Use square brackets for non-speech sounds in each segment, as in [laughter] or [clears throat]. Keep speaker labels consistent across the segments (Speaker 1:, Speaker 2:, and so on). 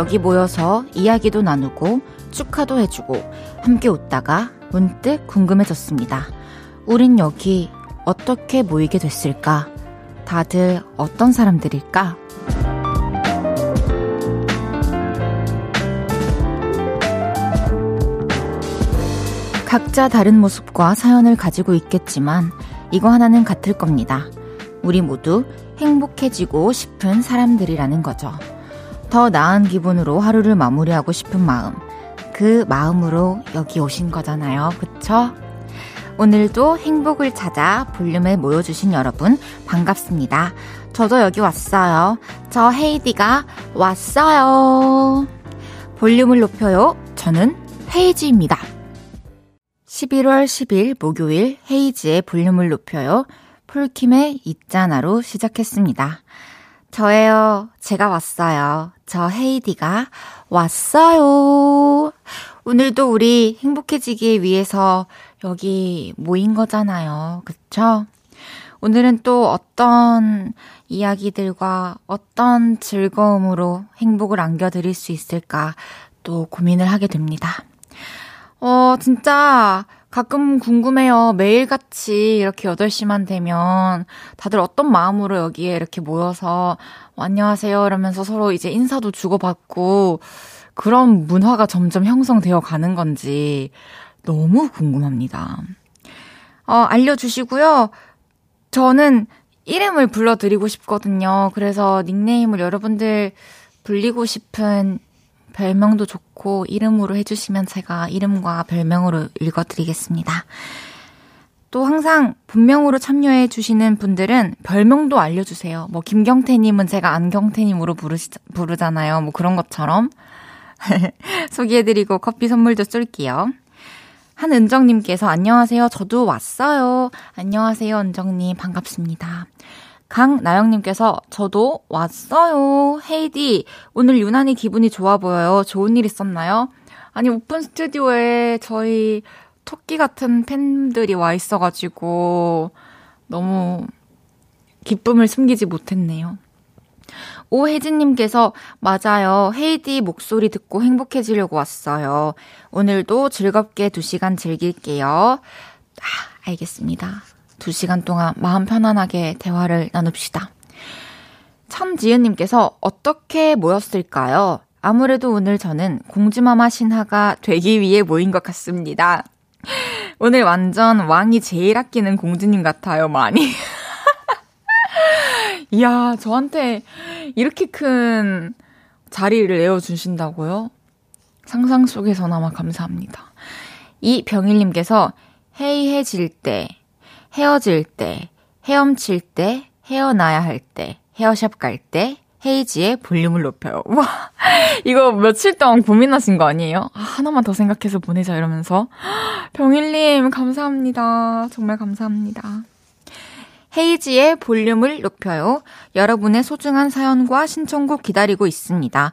Speaker 1: 여기 모여서 이야기도 나누고 축하도 해주고 함께 웃다가 문득 궁금해졌습니다. 우린 여기 어떻게 모이게 됐을까? 다들 어떤 사람들일까? 각자 다른 모습과 사연을 가지고 있겠지만 이거 하나는 같을 겁니다. 우리 모두 행복해지고 싶은 사람들이라는 거죠. 더 나은 기분으로 하루를 마무리하고 싶은 마음. 그 마음으로 여기 오신 거잖아요. 그쵸? 오늘도 행복을 찾아 볼륨에 모여주신 여러분 반갑습니다. 저도 여기 왔어요. 저 헤이디가 왔어요. 볼륨을 높여요. 저는 헤이지입니다. 11월 10일 목요일 헤이지의 볼륨을 높여요. 폴킴의 있잖아로 시작했습니다. 저예요. 제가 왔어요. 저 헤이디가 왔어요. 오늘도 우리 행복해지기 위해서 여기 모인 거잖아요. 그쵸? 오늘은 또 어떤 이야기들과 어떤 즐거움으로 행복을 안겨드릴 수 있을까 또 고민을 하게 됩니다. 어, 진짜 가끔 궁금해요. 매일같이 이렇게 8시만 되면 다들 어떤 마음으로 여기에 이렇게 모여서 어, 안녕하세요 이러면서 서로 이제 인사도 주고받고 그런 문화가 점점 형성되어 가는 건지 너무 궁금합니다. 어, 알려주시고요. 저는 이름을 불러드리고 싶거든요. 그래서 닉네임을 여러분들 불리고 싶은 별명도 좋고 이름으로 해주시면 제가 이름과 별명으로 읽어드리겠습니다. 또 항상 본명으로 참여해 주시는 분들은 별명도 알려주세요. 뭐 김경태님은 제가 안경태님으로 부르시, 부르잖아요. 뭐 그런 것처럼 [laughs] 소개해드리고 커피 선물도 쏠게요. 한은정님께서 안녕하세요. 저도 왔어요. 안녕하세요, 은정님. 반갑습니다. 강나영님께서 저도 왔어요. 헤이디, 오늘 유난히 기분이 좋아 보여요. 좋은 일 있었나요? 아니, 오픈 스튜디오에 저희 토끼 같은 팬들이 와 있어가지고 너무 기쁨을 숨기지 못했네요. 오혜진님께서 맞아요. 헤이디 목소리 듣고 행복해지려고 왔어요. 오늘도 즐겁게 2시간 즐길게요. 아, 알겠습니다. 2시간 동안 마음 편안하게 대화를 나눕시다. 천지은님께서 어떻게 모였을까요? 아무래도 오늘 저는 공주마마 신하가 되기 위해 모인 것 같습니다. 오늘 완전 왕이 제일 아끼는 공주님 같아요, 많이. [laughs] 이야, 저한테 이렇게 큰 자리를 내어주신다고요? 상상 속에서나마 감사합니다. 이 병일님께서 해이해질 때, 헤어질 때, 헤엄칠 때, 헤어나야 할 때, 헤어샵 갈 때, 헤이지의 볼륨을 높여요. [laughs] 와, 이거 며칠 동안 고민하신 거 아니에요? 아, 하나만 더 생각해서 보내자 이러면서. [gasps] 병일님, 감사합니다. 정말 감사합니다. 헤이지의 볼륨을 높여요. 여러분의 소중한 사연과 신청곡 기다리고 있습니다.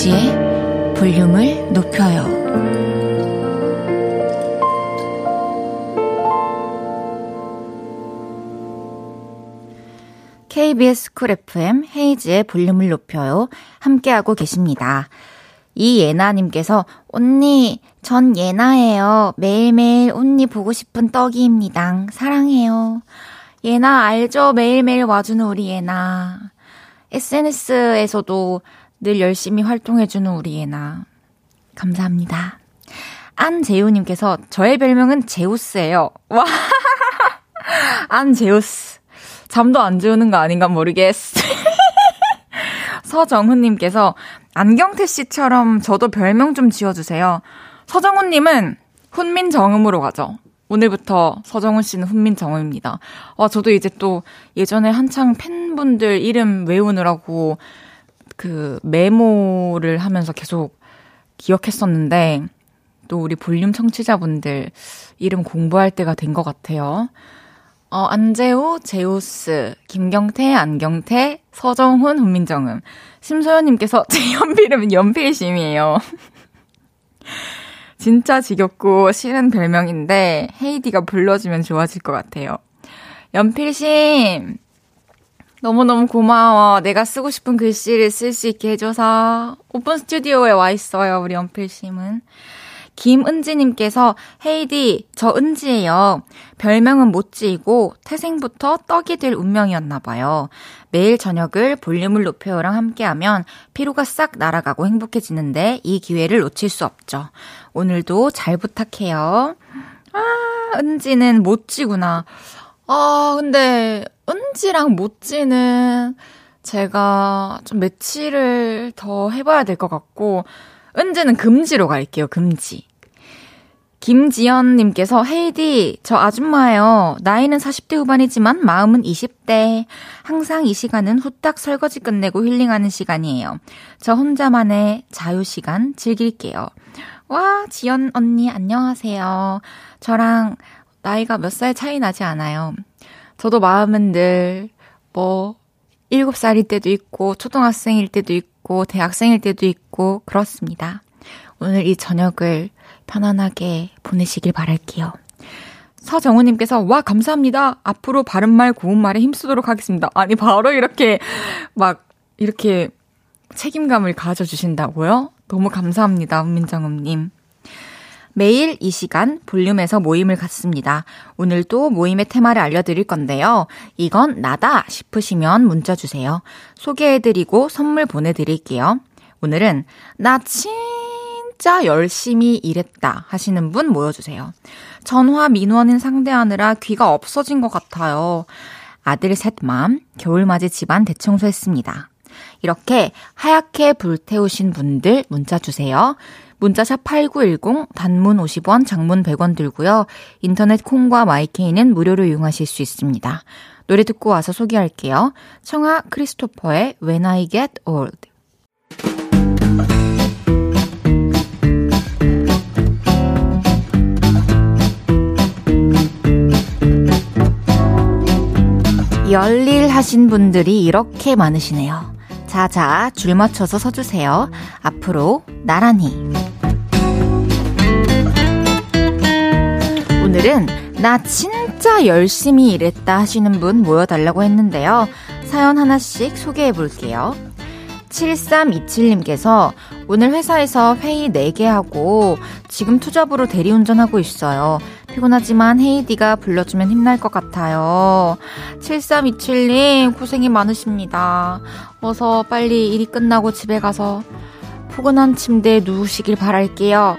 Speaker 1: 이은지의 볼륨을 높여요. KBS 쿨 FM 헤이즈의 볼륨을 높여요. 함께하고 계십니다. 이예나님께서, 언니, 전 예나예요. 매일매일 언니 보고 싶은 떡이입니다. 사랑해요. 예나 알죠? 매일매일 와주는 우리 예나. SNS에서도 늘 열심히 활동해주는 우리 예나. 감사합니다. 안재우님께서 저의 별명은 제우스예요. 와, [laughs] 안제우스. 잠도 안 재우는 거 아닌가 모르겠어. [laughs] 서정훈님께서 안경태 씨처럼 저도 별명 좀 지어주세요. 서정훈님은 훈민정음으로 가죠. 오늘부터 서정훈 씨는 훈민정음입니다. 와, 저도 이제 또 예전에 한창 팬분들 이름 외우느라고 그 메모를 하면서 계속 기억했었는데 또 우리 볼륨 청취자분들 이름 공부할 때가 된 것 같아요. 어, 안재호, 제우스, 김경태, 안경태, 서정훈, 훈민정음. 심소연님께서 [laughs] 제 연필은 연필심이에요. [laughs] 진짜 지겹고 싫은 별명인데 헤이디가 불러주면 좋아질 것 같아요. 연필심 너무너무 고마워. 내가 쓰고 싶은 글씨를 쓸 수 있게 해줘서 오픈 스튜디오에 와 있어요. 우리 연필심은. 김은지님께서 헤이디 저 은지예요. 별명은 못지이고 태생부터 떡이 될 운명이었나 봐요. 매일 저녁을 볼륨을 높여요랑 함께하면 피로가 싹 날아가고 행복해지는데 이 기회를 놓칠 수 없죠. 오늘도 잘 부탁해요. 아 은지는 못지구나. 아 근데 은지랑 못지는 제가 좀 매치를 더 해봐야 될 것 같고 은지는 금지로 갈게요, 금지. 김지연님께서 헤이디 저 아줌마예요. 나이는 40대 후반이지만 마음은 20대. 항상 이 시간은 후딱 설거지 끝내고 힐링하는 시간이에요. 저 혼자만의 자유 시간 즐길게요. 와 지연 언니 안녕하세요. 저랑 나이가 몇 살 차이 나지 않아요. 저도 마음은 늘 뭐 7살일 때도 있고 초등학생일 때도 있고 대학생일 때도 있고 그렇습니다. 오늘 이 저녁을 편안하게 보내시길 바랄게요. 서정우님께서, 와, 감사합니다. 앞으로 바른말, 고운말에 힘쓰도록 하겠습니다. 아니, 바로 이렇게, 막, 이렇게 책임감을 가져주신다고요? 너무 감사합니다, 민정음님. 매일 이 시간 볼륨에서 모임을 갖습니다. 오늘도 모임의 테마를 알려드릴 건데요. 이건 나다 싶으시면 문자 주세요. 소개해드리고 선물 보내드릴게요. 오늘은 나 진, 진짜 열심히 일했다 하시는 분 모여주세요. 전화 민원인 상대하느라 귀가 없어진 것 같아요. 아들 셋맘, 겨울맞이 집안 대청소했습니다. 이렇게 하얗게 불태우신 분들 문자 주세요. 문자샵 8910 단문 50원, 장문 100원 들고요. 인터넷 콩과 마이케이는 무료로 이용하실 수 있습니다. 노래 듣고 와서 소개할게요. 청아 크리스토퍼의 When I Get Old. 열일 하신 분들이 이렇게 많으시네요. 자자, 줄 맞춰서 서주세요. 앞으로 나란히. 오늘은 나 진짜 열심히 일했다 하시는 분 모여달라고 했는데요. 사연 하나씩 소개해 볼게요. 7327님께서 오늘 회사에서 회의 4개 하고 지금 투잡으로 대리운전하고 있어요. 피곤하지만 헤이디가 불러주면 힘날 것 같아요. 7327님 고생이 많으십니다. 어서 빨리 일이 끝나고 집에 가서 포근한 침대에 누우시길 바랄게요.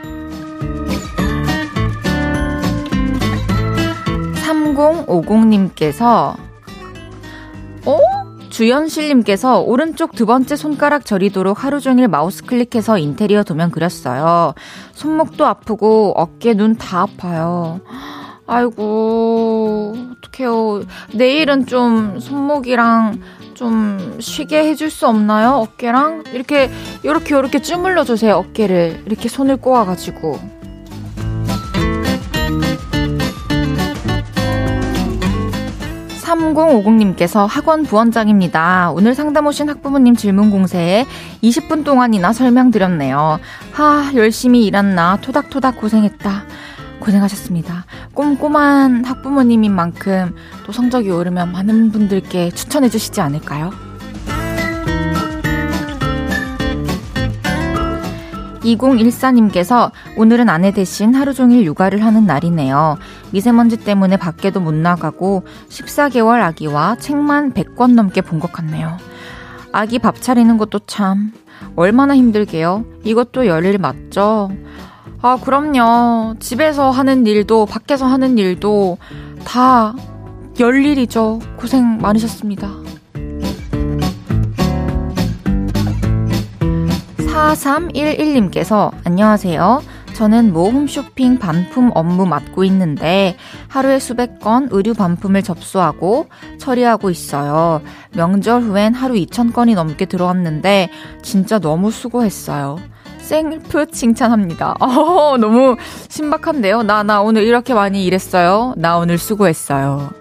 Speaker 1: 3050님께서 어? 주연실님께서 오른쪽 두 번째 손가락 저리도록 하루 종일 마우스 클릭해서 인테리어 도면 그렸어요. 손목도 아프고 어깨, 눈 다 아파요. 아이고, 어떡해요. 내일은 좀 손목이랑 좀 쉬게 해줄 수 없나요? 어깨랑? 이렇게, 요렇게, 요렇게 주물러 주세요, 어깨를. 이렇게 손을 꼬아가지고. 3050님께서 학원 부원장입니다. 오늘 상담 오신 학부모님 질문 공세에 20분 동안이나 설명드렸네요. 하, 열심히 일했나 토닥토닥 고생했다. 고생하셨습니다. 꼼꼼한 학부모님인 만큼 또 성적이 오르면 많은 분들께 추천해 주시지 않을까요? 2014님께서 오늘은 아내 대신 하루 종일 육아를 하는 날이네요. 미세먼지 때문에 밖에도 못 나가고 14개월 아기와 책만 100권 넘게 본 것 같네요. 아기 밥 차리는 것도 참 얼마나 힘들게요. 이것도 열일 맞죠? 아, 그럼요. 집에서 하는 일도 밖에서 하는 일도 다 열일이죠. 고생 많으셨습니다. 4311님께서 안녕하세요. 저는 모 홈쇼핑 반품 업무 맡고 있는데 하루에 수백 건 의류 반품을 접수하고 처리하고 있어요. 명절 후엔 하루 2,000건이 넘게 들어왔는데 진짜 너무 수고했어요. 셀프 칭찬합니다. [laughs] 어, 너무 신박한데요? 나, 나 오늘 이렇게 많이 일했어요. 나 오늘 수고했어요.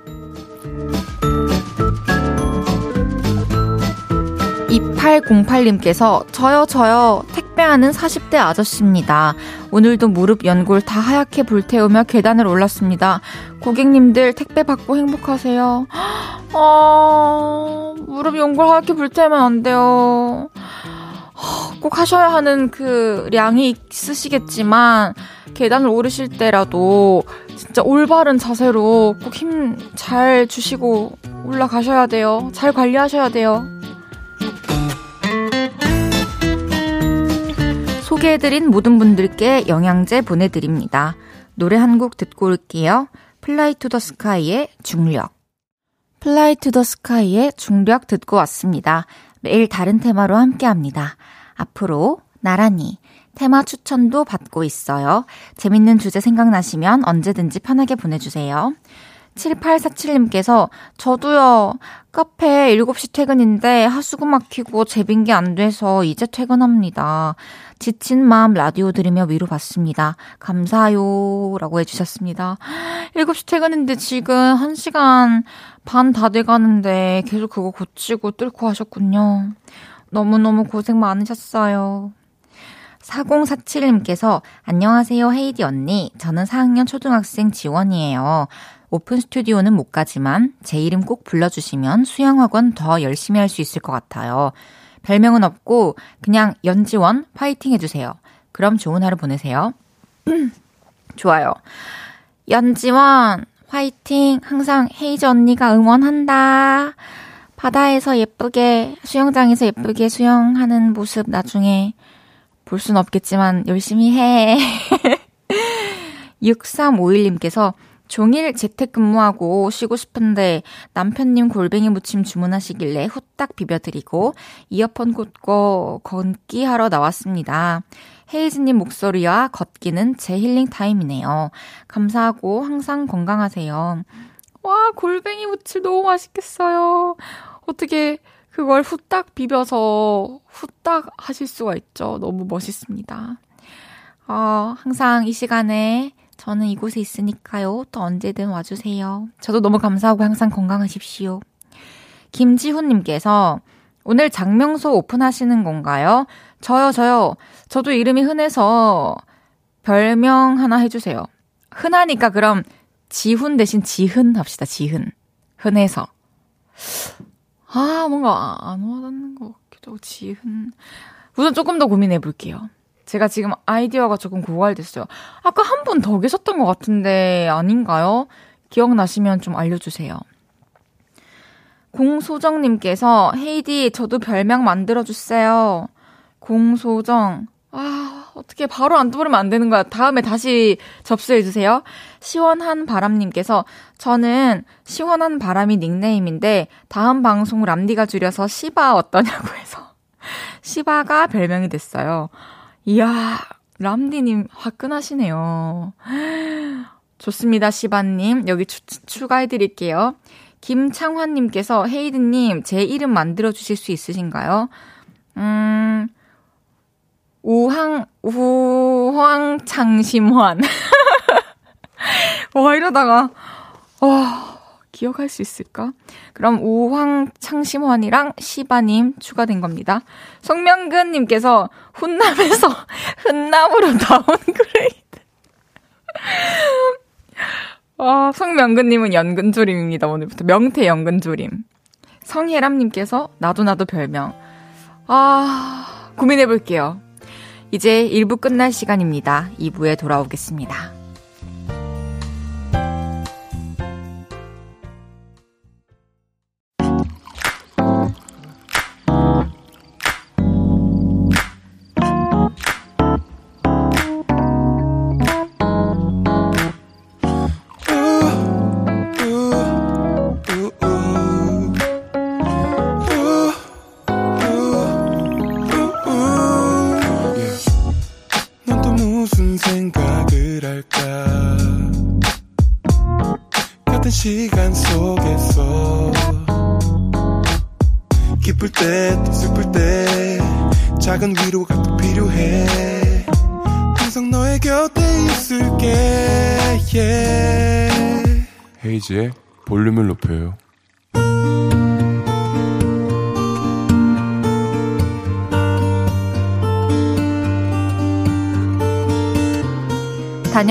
Speaker 1: 2808님께서 저요 저요 택배하는 40대 아저씨입니다. 오늘도 무릎 연골 다 하얗게 불태우며 계단을 올랐습니다. 고객님들 택배 받고 행복하세요. [gasps] 어, 무릎 연골 하얗게 불태우면 안 돼요. 꼭 하셔야 하는 그 량이 있으시겠지만 계단을 오르실 때라도 진짜 올바른 자세로 꼭 힘 잘 주시고 올라가셔야 돼요. 잘 관리하셔야 돼요. 소개해드린 모든 분들께 영양제 보내드립니다. 노래 한 곡 듣고 올게요. Fly to the Sky의 중력. Fly to the Sky의 중력 듣고 왔습니다. 매일 다른 테마로 함께 합니다. 앞으로 나란히 테마 추천도 받고 있어요. 재밌는 주제 생각나시면 언제든지 편하게 보내주세요. 7847님께서 저도요. 카페 7시 퇴근인데 하수구 막히고 제빙기 안 돼서 이제 퇴근합니다. 지친 마음 라디오 들으며 위로받습니다. 감사요. 라고 해주셨습니다. 7시 퇴근인데 지금 1시간 반 다 돼가는데 계속 그거 고치고 뚫고 하셨군요. 너무너무 고생 많으셨어요. 4047님께서 안녕하세요 헤이디 언니. 저는 4학년 초등학생 지원이에요. 오픈 스튜디오는 못 가지만 제 이름 꼭 불러주시면 수영학원 더 열심히 할 수 있을 것 같아요. 별명은 없고 그냥 연지원 파이팅 해주세요. 그럼 좋은 하루 보내세요. [clears throat] 좋아요. 연지원 화이팅! 항상 헤이즈 언니가 응원한다. 바다에서 예쁘게, 수영장에서 예쁘게 수영하는 모습 나중에 볼 순 없겠지만 열심히 해. [laughs] 6351님께서 종일 재택근무하고 쉬고 싶은데 남편님 골뱅이 무침 주문하시길래 후딱 비벼드리고 이어폰 꽂고 걷기 하러 나왔습니다. 헤이즈님 목소리와 걷기는 제 힐링 타임이네요. 감사하고 항상 건강하세요. 와, 골뱅이 무침 너무 맛있겠어요. 어떻게 그걸 후딱 비벼서 후딱 하실 수가 있죠. 너무 멋있습니다. 어, 항상 이 시간에 저는 이곳에 있으니까요. 또 언제든 와주세요. 저도 너무 감사하고 항상 건강하십시오. 김지훈님께서 오늘 장명소 오픈하시는 건가요? 저요, 저요. 저도 이름이 흔해서 별명 하나 해주세요. 흔하니까 그럼 지훈 대신 지흔 합시다, 지흔. 흔해서. 아, 뭔가 안 와닿는 것 같기도 하고, 지흔. 우선 조금 더 고민해 볼게요. 제가 지금 아이디어가 조금 고갈됐어요. 아까 한 분 더 계셨던 것 같은데 아닌가요? 기억나시면 좀 알려주세요. 공소정님께서 헤이디 저도 별명 만들어주세요. 공소정 아 어떻게 바로 안 떠버리면 안 되는 거야. 다음에 다시 접수해주세요. 시원한 바람님께서 저는 시원한 바람이 닉네임인데 다음 방송 람디가 줄여서 시바 어떠냐고 해서 [laughs] 시바가 별명이 됐어요. 이야, 람디님 화끈하시네요. 좋습니다, 시바님. 여기 추, 추가해드릴게요. 김창환님께서 헤이드님, 제 이름 만들어주실 수 있으신가요? 음, 우황, 우황창심환. [laughs] 와, 이러다가, 와, 기억할 수 있을까? 그럼 우황청심환이랑 시바님 추가된 겁니다. 송명근님께서 훈남에서 [laughs] 흔남으로 downgrade. 아, 송명근님은 연근조림입니다. 오늘부터 명태 연근조림. 성혜람님께서 나도 나도 별명. 아, 고민해볼게요. 이제 1부 끝날 시간입니다. 2부에 돌아오겠습니다.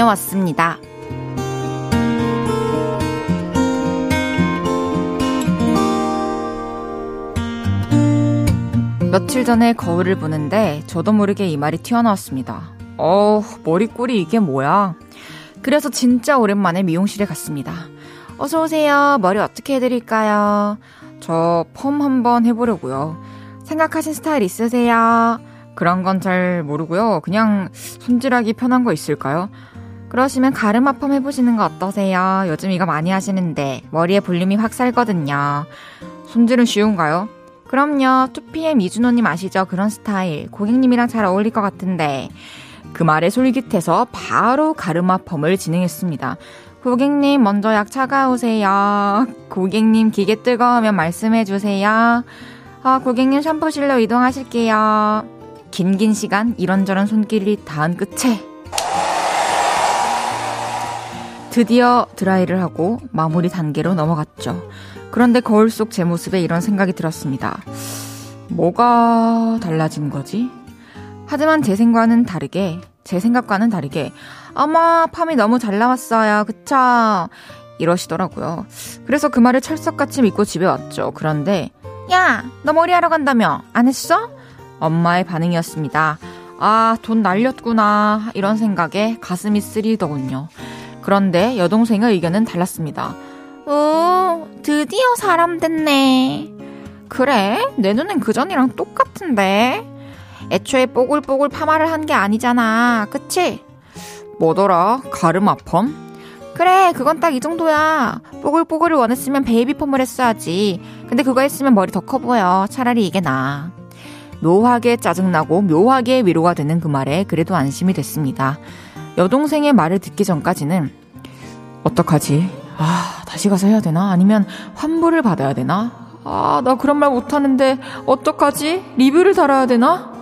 Speaker 1: 다녀왔습니다. 며칠 전에 거울을 보는데 저도 모르게 이 말이 튀어나왔습니다. 어, 머리꼬리 이게 뭐야? 그래서 진짜 오랜만에 미용실에 갔습니다. 어서오세요. 머리 어떻게 해드릴까요? 저 펌 한번 해보려고요. 생각하신 스타일 있으세요? 그런 건 잘 모르고요. 그냥 손질하기 편한 거 있을까요? 그러시면 가르마 펌 해보시는 거 어떠세요? 요즘 이거 많이 하시는데 머리에 볼륨이 확 살거든요. 손질은 쉬운가요? 그럼요. 2PM 이준호님 아시죠? 그런 스타일. 고객님이랑 잘 어울릴 것 같은데. 그 말에 솔깃해서 바로 가르마 펌을 진행했습니다. 고객님, 먼저 약 차가우세요. 고객님, 기계 뜨거우면 말씀해주세요. 아, 고객님 샴푸실로 이동하실게요. 긴긴 시간 이런저런 손길이 닿은 끝에 드디어 드라이를 하고 마무리 단계로 넘어갔죠. 그런데 거울 속 제 모습에 이런 생각이 들었습니다. 뭐가 달라진 거지? 하지만 제 생과는 다르게, 제 생각과는 다르게, 어머, 팜이 너무 잘 나왔어요. 그쵸? 이러시더라고요. 그래서 그 말을 철석같이 믿고 집에 왔죠. 그런데, 야, 너 머리하러 간다며? 안 했어? 엄마의 반응이었습니다. 아, 돈 날렸구나. 이런 생각에 가슴이 쓰리더군요. 그런데 여동생의 의견은 달랐습니다. 오, 드디어 사람 됐네. 그래, 내 눈엔 그 전이랑 똑같은데. 애초에 뽀글뽀글 파마를 한 게 아니잖아. 그치? 뭐더라? 가르마 펌? 그래, 그건 딱 이 정도야. 뽀글뽀글을 원했으면 베이비 펌을 했어야지. 근데 그거 했으면 머리 더 커 보여. 차라리 이게 나아. 묘하게 짜증나고 묘하게 위로가 되는 그 말에 그래도 안심이 됐습니다. 여동생의 말을 듣기 전까지는 어떡하지? 아, 다시 가서 해야 되나? 아니면 환불을 받아야 되나? 아, 나 그런 말 못하는데 어떡하지? 리뷰를 달아야 되나?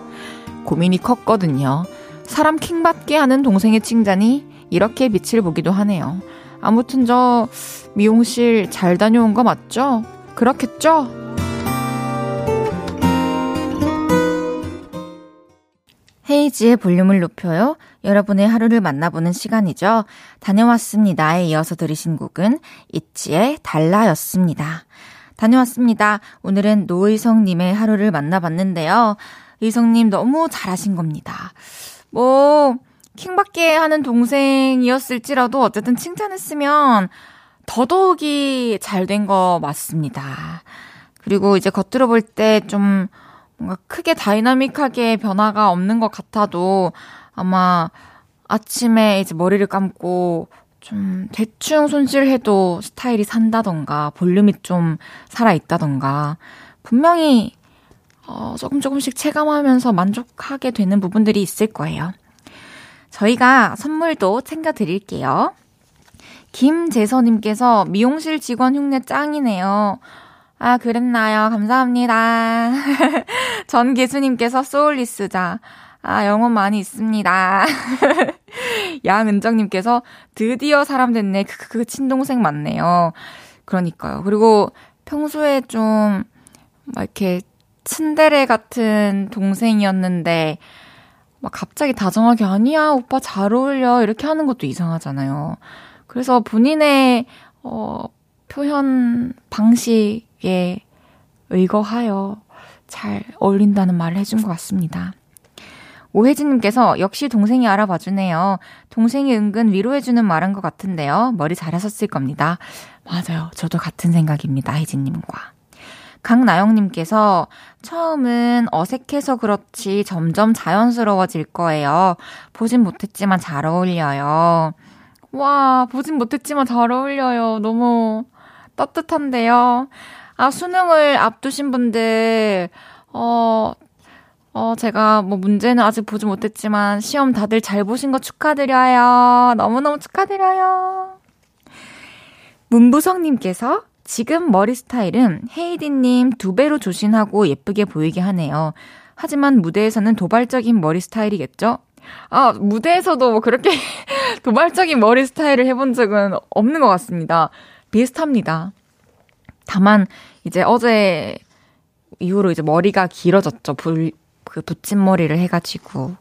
Speaker 1: 고민이 컸거든요. 사람 킹받게 하는 동생의 칭찬이 이렇게 빛을 보기도 하네요. 아무튼 저 미용실 잘 다녀온 거 맞죠? 그렇겠죠? 헤이지의 볼륨을 높여요. 여러분의 하루를 만나보는 시간이죠. 다녀왔습니다에 이어서 들으신 곡은 있지의 달라였습니다. 다녀왔습니다. 오늘은 노의성님의 하루를 만나봤는데요. 의성님 너무 잘하신 겁니다. 뭐, 킹받게 하는 동생이었을지라도 어쨌든 칭찬했으면 더더욱이 잘 된 거 맞습니다. 그리고 이제 겉으로 볼 때 좀 뭔가 크게 다이나믹하게 변화가 없는 것 같아도 아마 아침에 이제 머리를 감고 좀 대충 손질해도 스타일이 산다던가 볼륨이 좀 살아있다던가 분명히 어, 조금 조금씩 체감하면서 만족하게 되는 부분들이 있을 거예요. 저희가 선물도 챙겨드릴게요. 김재서님께서 미용실 직원 흉내 짱이네요. 아, 그랬나요? 감사합니다. [laughs] 전계수님께서 소울리스자. 아, 영혼 많이 있습니다. [laughs] 양은정님께서 드디어 사람 됐네. 그, 그, 친동생 맞네요. 그러니까요. 그리고 평소에 좀, 막 이렇게 츤데레 같은 동생이었는데, 막 갑자기 다정하게 아니야, 오빠 잘 어울려. 이렇게 하는 것도 이상하잖아요. 그래서 본인의, 어, 표현 방식, 에 의거하여 잘 어울린다는 말을 해준 것 같습니다. 오혜진님께서 역시 동생이 알아봐 주네요. 동생이 은근 위로해주는 말인 것 같은데요. 머리 잘하셨을 겁니다. 맞아요. 저도 같은 생각입니다. 혜진님과. 강나영님께서 처음은 어색해서 그렇지 점점 자연스러워질 거예요. 보진 못했지만 잘 어울려요. 와, 보진 못했지만 잘 어울려요. 너무 따뜻한데요. 아, 수능을 앞두신 분들, 어, 어, 제가 뭐 문제는 아직 보지 못했지만 시험 다들 잘 보신 거 축하드려요. 너무너무 축하드려요. 문부성님께서 지금 머리 스타일은 헤이디님 두 배로 조신하고 예쁘게 보이게 하네요. 하지만 무대에서는 도발적인 머리 스타일이겠죠? 아, 무대에서도 뭐 그렇게 [laughs] 도발적인 머리 스타일을 해본 적은 없는 것 같습니다. 비슷합니다. 다만, 이제 어제 이후로 이제 머리가 길어졌죠. 불, 그 붙임머리를 해가지고.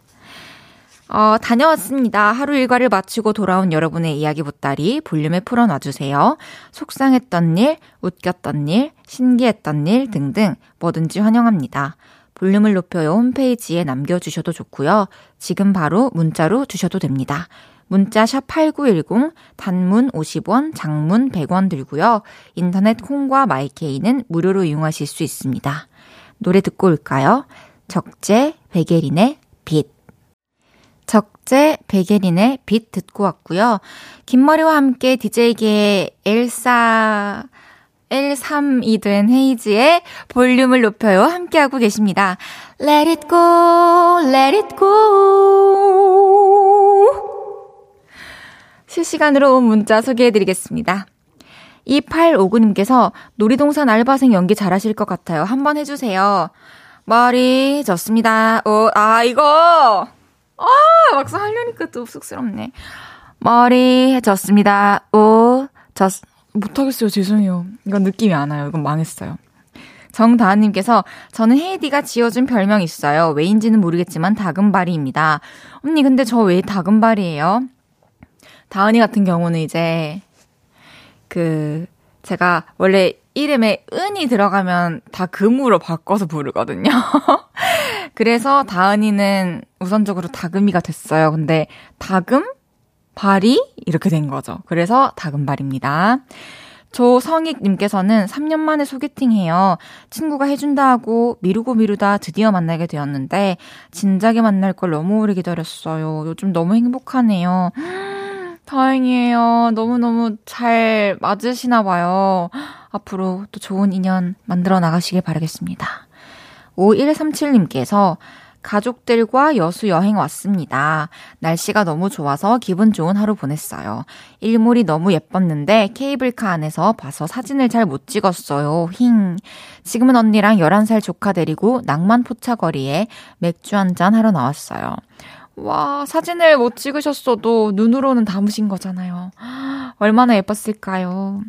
Speaker 1: 어, 다녀왔습니다. 하루 일과를 마치고 돌아온 여러분의 이야기 보따리 볼륨에 풀어놔주세요. 속상했던 일, 웃겼던 일, 신기했던 일 등등 뭐든지 환영합니다. 볼륨을 높여요 홈페이지에 남겨주셔도 좋고요. 지금 바로 문자로 주셔도 됩니다. 문자 샵 8910, 단문 50원, 장문 100원 들고요. 인터넷 콩과 마이케이는 무료로 이용하실 수 있습니다. 노래 듣고 올까요? 적재 베게린의 빛. 적재 베게린의 빛 듣고 왔고요. 김머리와 함께 DJ계의 엘사 L3이 된 헤이즈의 볼륨을 높여요. 함께하고 계십니다. Let it go, let it go. 실시간으로 온 문자 소개해드리겠습니다. 2859님께서 놀이동산 알바생 연기 잘하실 것 같아요. 한번 해주세요. 머리 좋습니다. 오, 아, 이거! 아, 막상 하려니까 또 쑥스럽네. 머리 좋습니다. 오, 좋, 못하겠어요. 죄송해요. 이건 느낌이 안 와요. 이건 망했어요. 정다은님께서 저는 헤이디가 지어준 별명 있어요. 왜인지는 모르겠지만 다금바리입니다. 언니 근데 저 왜 다금바리예요? 다은이 같은 경우는 이제 그 제가 원래 이름에 은이 들어가면 다 금으로 바꿔서 부르거든요. [laughs] 그래서 다은이는 우선적으로 다금이가 됐어요. 근데 다금? 발이 이렇게 된 거죠. 그래서 다금발입니다. 조성익님께서는 3년 만에 소개팅해요. 친구가 해준다 하고 미루고 미루다 드디어 만나게 되었는데 진작에 만날 걸 너무 오래 기다렸어요. 요즘 너무 행복하네요. 다행이에요. 너무너무 잘 맞으시나 봐요. 앞으로 또 좋은 인연 만들어 나가시길 바라겠습니다. 5137님께서 가족들과 여수 여행 왔습니다. 날씨가 너무 좋아서 기분 좋은 하루 보냈어요. 일몰이 너무 예뻤는데 케이블카 안에서 봐서 사진을 잘 못 찍었어요. 힝. 지금은 언니랑 11살 조카 데리고 낭만 포차거리에 맥주 한 잔 하러 나왔어요. 와, 사진을 못 찍으셨어도 눈으로는 담으신 거잖아요. [gasps] 얼마나 예뻤을까요?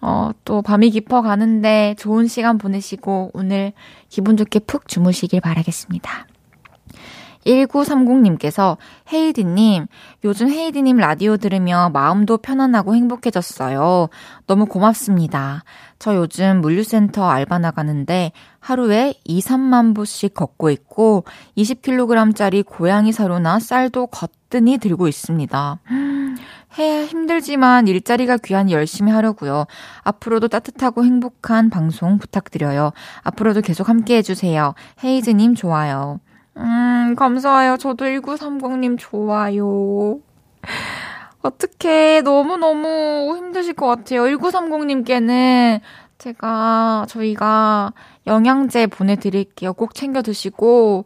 Speaker 1: 어, 또 밤이 깊어 가는데 좋은 시간 보내시고 오늘 기분 좋게 푹 주무시길 바라겠습니다. 1930님께서 헤이디님, 요즘 헤이디님 라디오 들으며 마음도 편안하고 행복해졌어요. 너무 고맙습니다. 저 요즘 물류센터 알바 나가는데 하루에 2, 3만 보씩 걷고 있고 20kg짜리 고양이 사료나 쌀도 거뜬히 들고 있습니다. 해 힘들지만 일자리가 귀한 열심히 하려고요. 앞으로도 따뜻하고 행복한 방송 부탁드려요. 앞으로도 계속 함께 해주세요. 헤이즈님 좋아요. 음, 감사해요. 저도 1930님 좋아요. 어떻게 너무너무 힘드실 것 같아요. 1930님께는 제가, 저희가 영양제 보내드릴게요. 꼭 챙겨 드시고,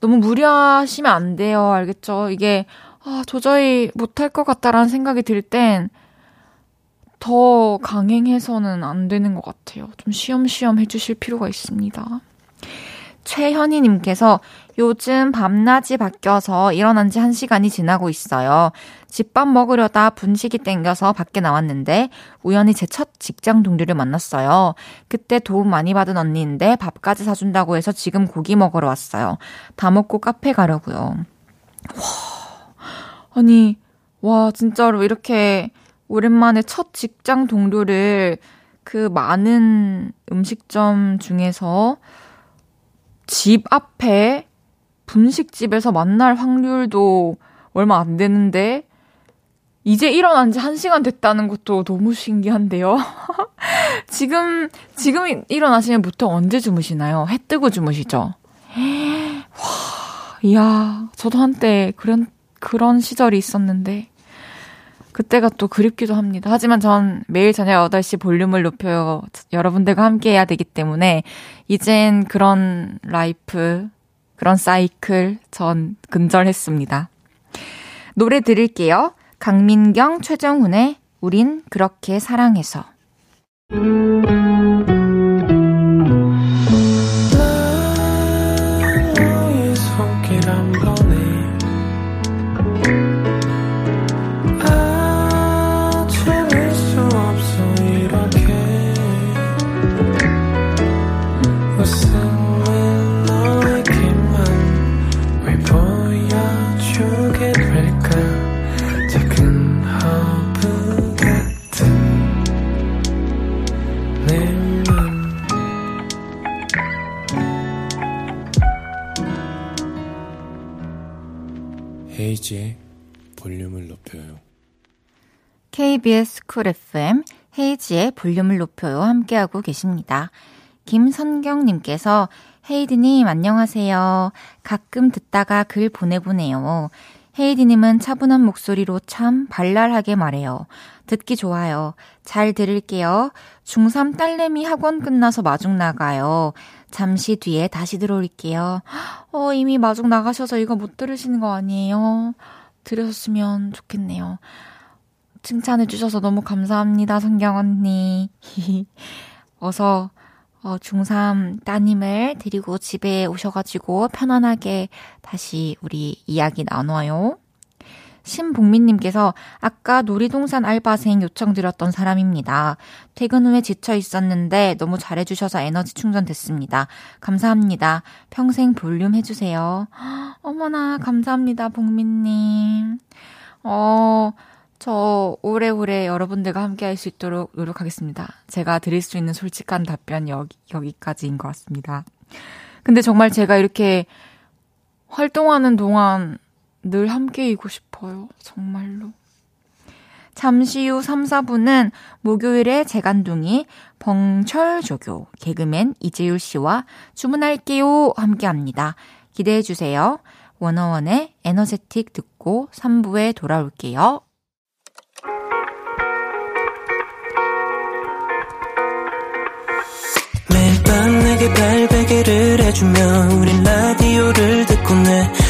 Speaker 1: 너무 무리하시면 안 돼요. 알겠죠? 이게, 아, 도저히 못할 것 같다라는 생각이 들 땐, 더 강행해서는 안 되는 것 같아요. 좀 쉬엄쉬엄 해주실 필요가 있습니다. 최현희님께서 요즘 밤낮이 바뀌어서 일어난 지 한 시간이 지나고 있어요. 집밥 먹으려다 분식이 땡겨서 밖에 나왔는데 우연히 제 첫 직장 동료를 만났어요. 그때 도움 많이 받은 언니인데 밥까지 사준다고 해서 지금 고기 먹으러 왔어요. 다 먹고 카페 가려고요. 와, 아니, 와, 진짜로 이렇게 오랜만에 첫 직장 동료를 그 많은 음식점 중에서 집 앞에 분식집에서 만날 확률도 얼마 안 되는데, 이제 일어난 지한 시간 됐다는 것도 너무 신기한데요? [laughs] 지금, 지금 일어나시면 보통 언제 주무시나요? 해 뜨고 주무시죠? 와, 이야, 저도 한때 그런, 그런 시절이 있었는데, 그때가 또 그립기도 합니다. 하지만 전 매일 저녁 8시 볼륨을 높여요. 여러분들과 함께 해야 되기 때문에, 이젠 그런 라이프, 그런 사이클 전 근절했습니다. 노래 들을게요. 강민경, 최정훈의 우린 그렇게 사랑해서.
Speaker 2: 헤이즈의 볼륨을 높여요.
Speaker 1: KBS Cool FM 헤이즈의 볼륨을 높여요 함께하고 계십니다. 김선경님께서 헤이디님 안녕하세요. 가끔 듣다가 글 보내보네요. 헤이디님은 차분한 목소리로 참 발랄하게 말해요. 듣기 좋아요. 잘 들을게요. 중3 딸내미 학원 끝나서 마중 나가요. 잠시 뒤에 다시 들어올게요. [gasps] 어, 이미 마중 나가셔서 이거 못 들으시는 거 아니에요? 들으셨으면 좋겠네요. 칭찬해주셔서 너무 감사합니다, 성경 언니. [laughs] 어서, 어, 중3 따님을 데리고 집에 오셔가지고 편안하게 다시 우리 이야기 나눠요. 신복민님께서 아까 놀이동산 알바생 요청드렸던 사람입니다. 퇴근 후에 지쳐 있었는데 너무 잘해주셔서 에너지 충전됐습니다. 감사합니다. 평생 볼륨 해주세요. [gasps] 어머나, 감사합니다, 복민님. 어, 저 오래오래 여러분들과 함께 할 수 있도록 노력하겠습니다. 제가 드릴 수 있는 솔직한 답변 여기, 여기까지인 것 같습니다. 근데 정말 제가 이렇게 활동하는 동안 늘 함께이고 싶어요. 정말로. 잠시 후 3, 4분은 목요일에 재간둥이 벙철조교 개그맨 이재율 씨와 주문할게요 함께 합니다. 기대해 주세요. 원어원의 에너제틱 듣고 3부에 돌아올게요.
Speaker 3: 매일 밤 내게 발베개를 해주며 우린 라디오를 듣고 내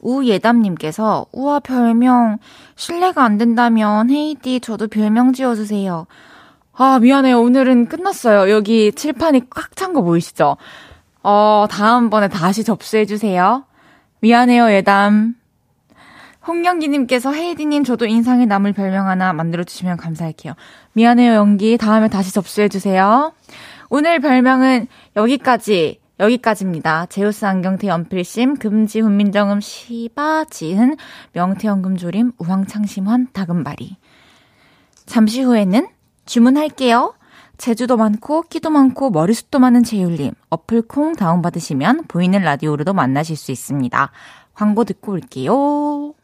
Speaker 1: 우예담님께서 우와 별명 실례가 안 된다면 헤이디 저도 별명 지어주세요. 아 미안해요 오늘은 끝났어요. 여기 칠판이 꽉 찬 거 보이시죠? 어 다음번에 다시 접수해 주세요. 미안해요 예담. 홍영기님께서 헤이디님 저도 인상에 남을 별명 하나 만들어 주시면 감사할게요. 미안해요 연기 다음에 다시 접수해 주세요. 오늘 별명은 여기까지 여기까지입니다. 제우스 안경태 연필심 금지 훈민정음 시바 지은 명태연금 조림 우황창심환 다금바리 잠시 후에는 주문할게요. 제주도 많고 끼도 많고 머리숱도 많은 제율님 어플 콩 다운받으시면 보이는 라디오로도 만나실 수 있습니다. 광고 듣고 올게요.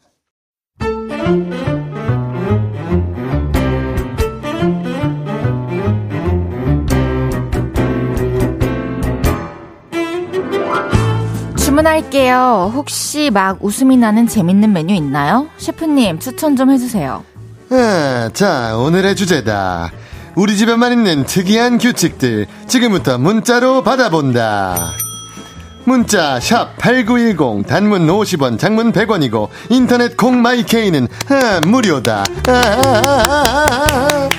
Speaker 1: 할게요. 혹시 막 웃음이 나는 재밌는 메뉴 있나요? 셰프님 추천 좀 해주세요.
Speaker 4: 아, 자, 오늘의 주제다. 우리 집에만 있는 특이한 규칙들 지금부터 문자로 받아본다. 문자 샵 8910 단문 50원 장문 100원이고 인터넷 콩마이케이는 아, 무료다. 아, 아,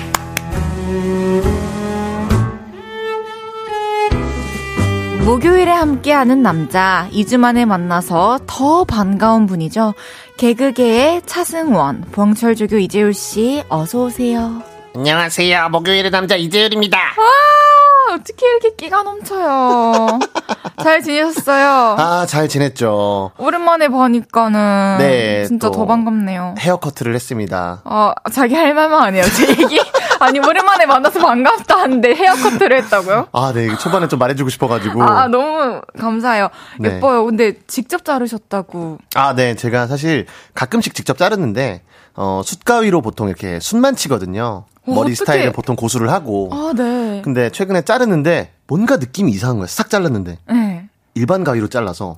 Speaker 1: 목요일에 함께하는 남자 2주 만에 만나서 더 반가운 분이죠. 개그계의 차승원, 부엉철조교 이재율 씨 어서 오세요.
Speaker 5: 안녕하세요. 목요일의 남자 이재율입니다.
Speaker 1: 와 어떻게 이렇게 끼가 넘쳐요. 잘 지내셨어요?
Speaker 4: 아, 잘 지냈죠.
Speaker 1: 오랜만에 보니까는
Speaker 4: 네,
Speaker 1: 진짜 또더 반갑네요.
Speaker 4: 헤어커트를 했습니다.
Speaker 1: 어, 자기 할 말만 아니에요. 제 얘기 [laughs] 아니 오랜만에 만나서 반갑다 하는데 헤어커트를 했다고요?
Speaker 4: 아, 네. 초반에 좀 말해주고 싶어가지고.
Speaker 1: 아, 너무 감사해요.
Speaker 4: 네.
Speaker 1: 예뻐요. 근데 직접 자르셨다고.
Speaker 4: 아, 네. 제가 사실 가끔씩 직접 자르는데, 어, 숯가위로 보통 이렇게 숯만 치거든요.
Speaker 1: 어,
Speaker 4: 머리
Speaker 1: 어떡해.
Speaker 4: 스타일은 보통 고수를 하고.
Speaker 1: 아, 네.
Speaker 4: 근데 최근에 자르는데, 뭔가 느낌이 이상한 거예요. 싹 잘랐는데.
Speaker 1: 네.
Speaker 4: 일반 가위로 잘라서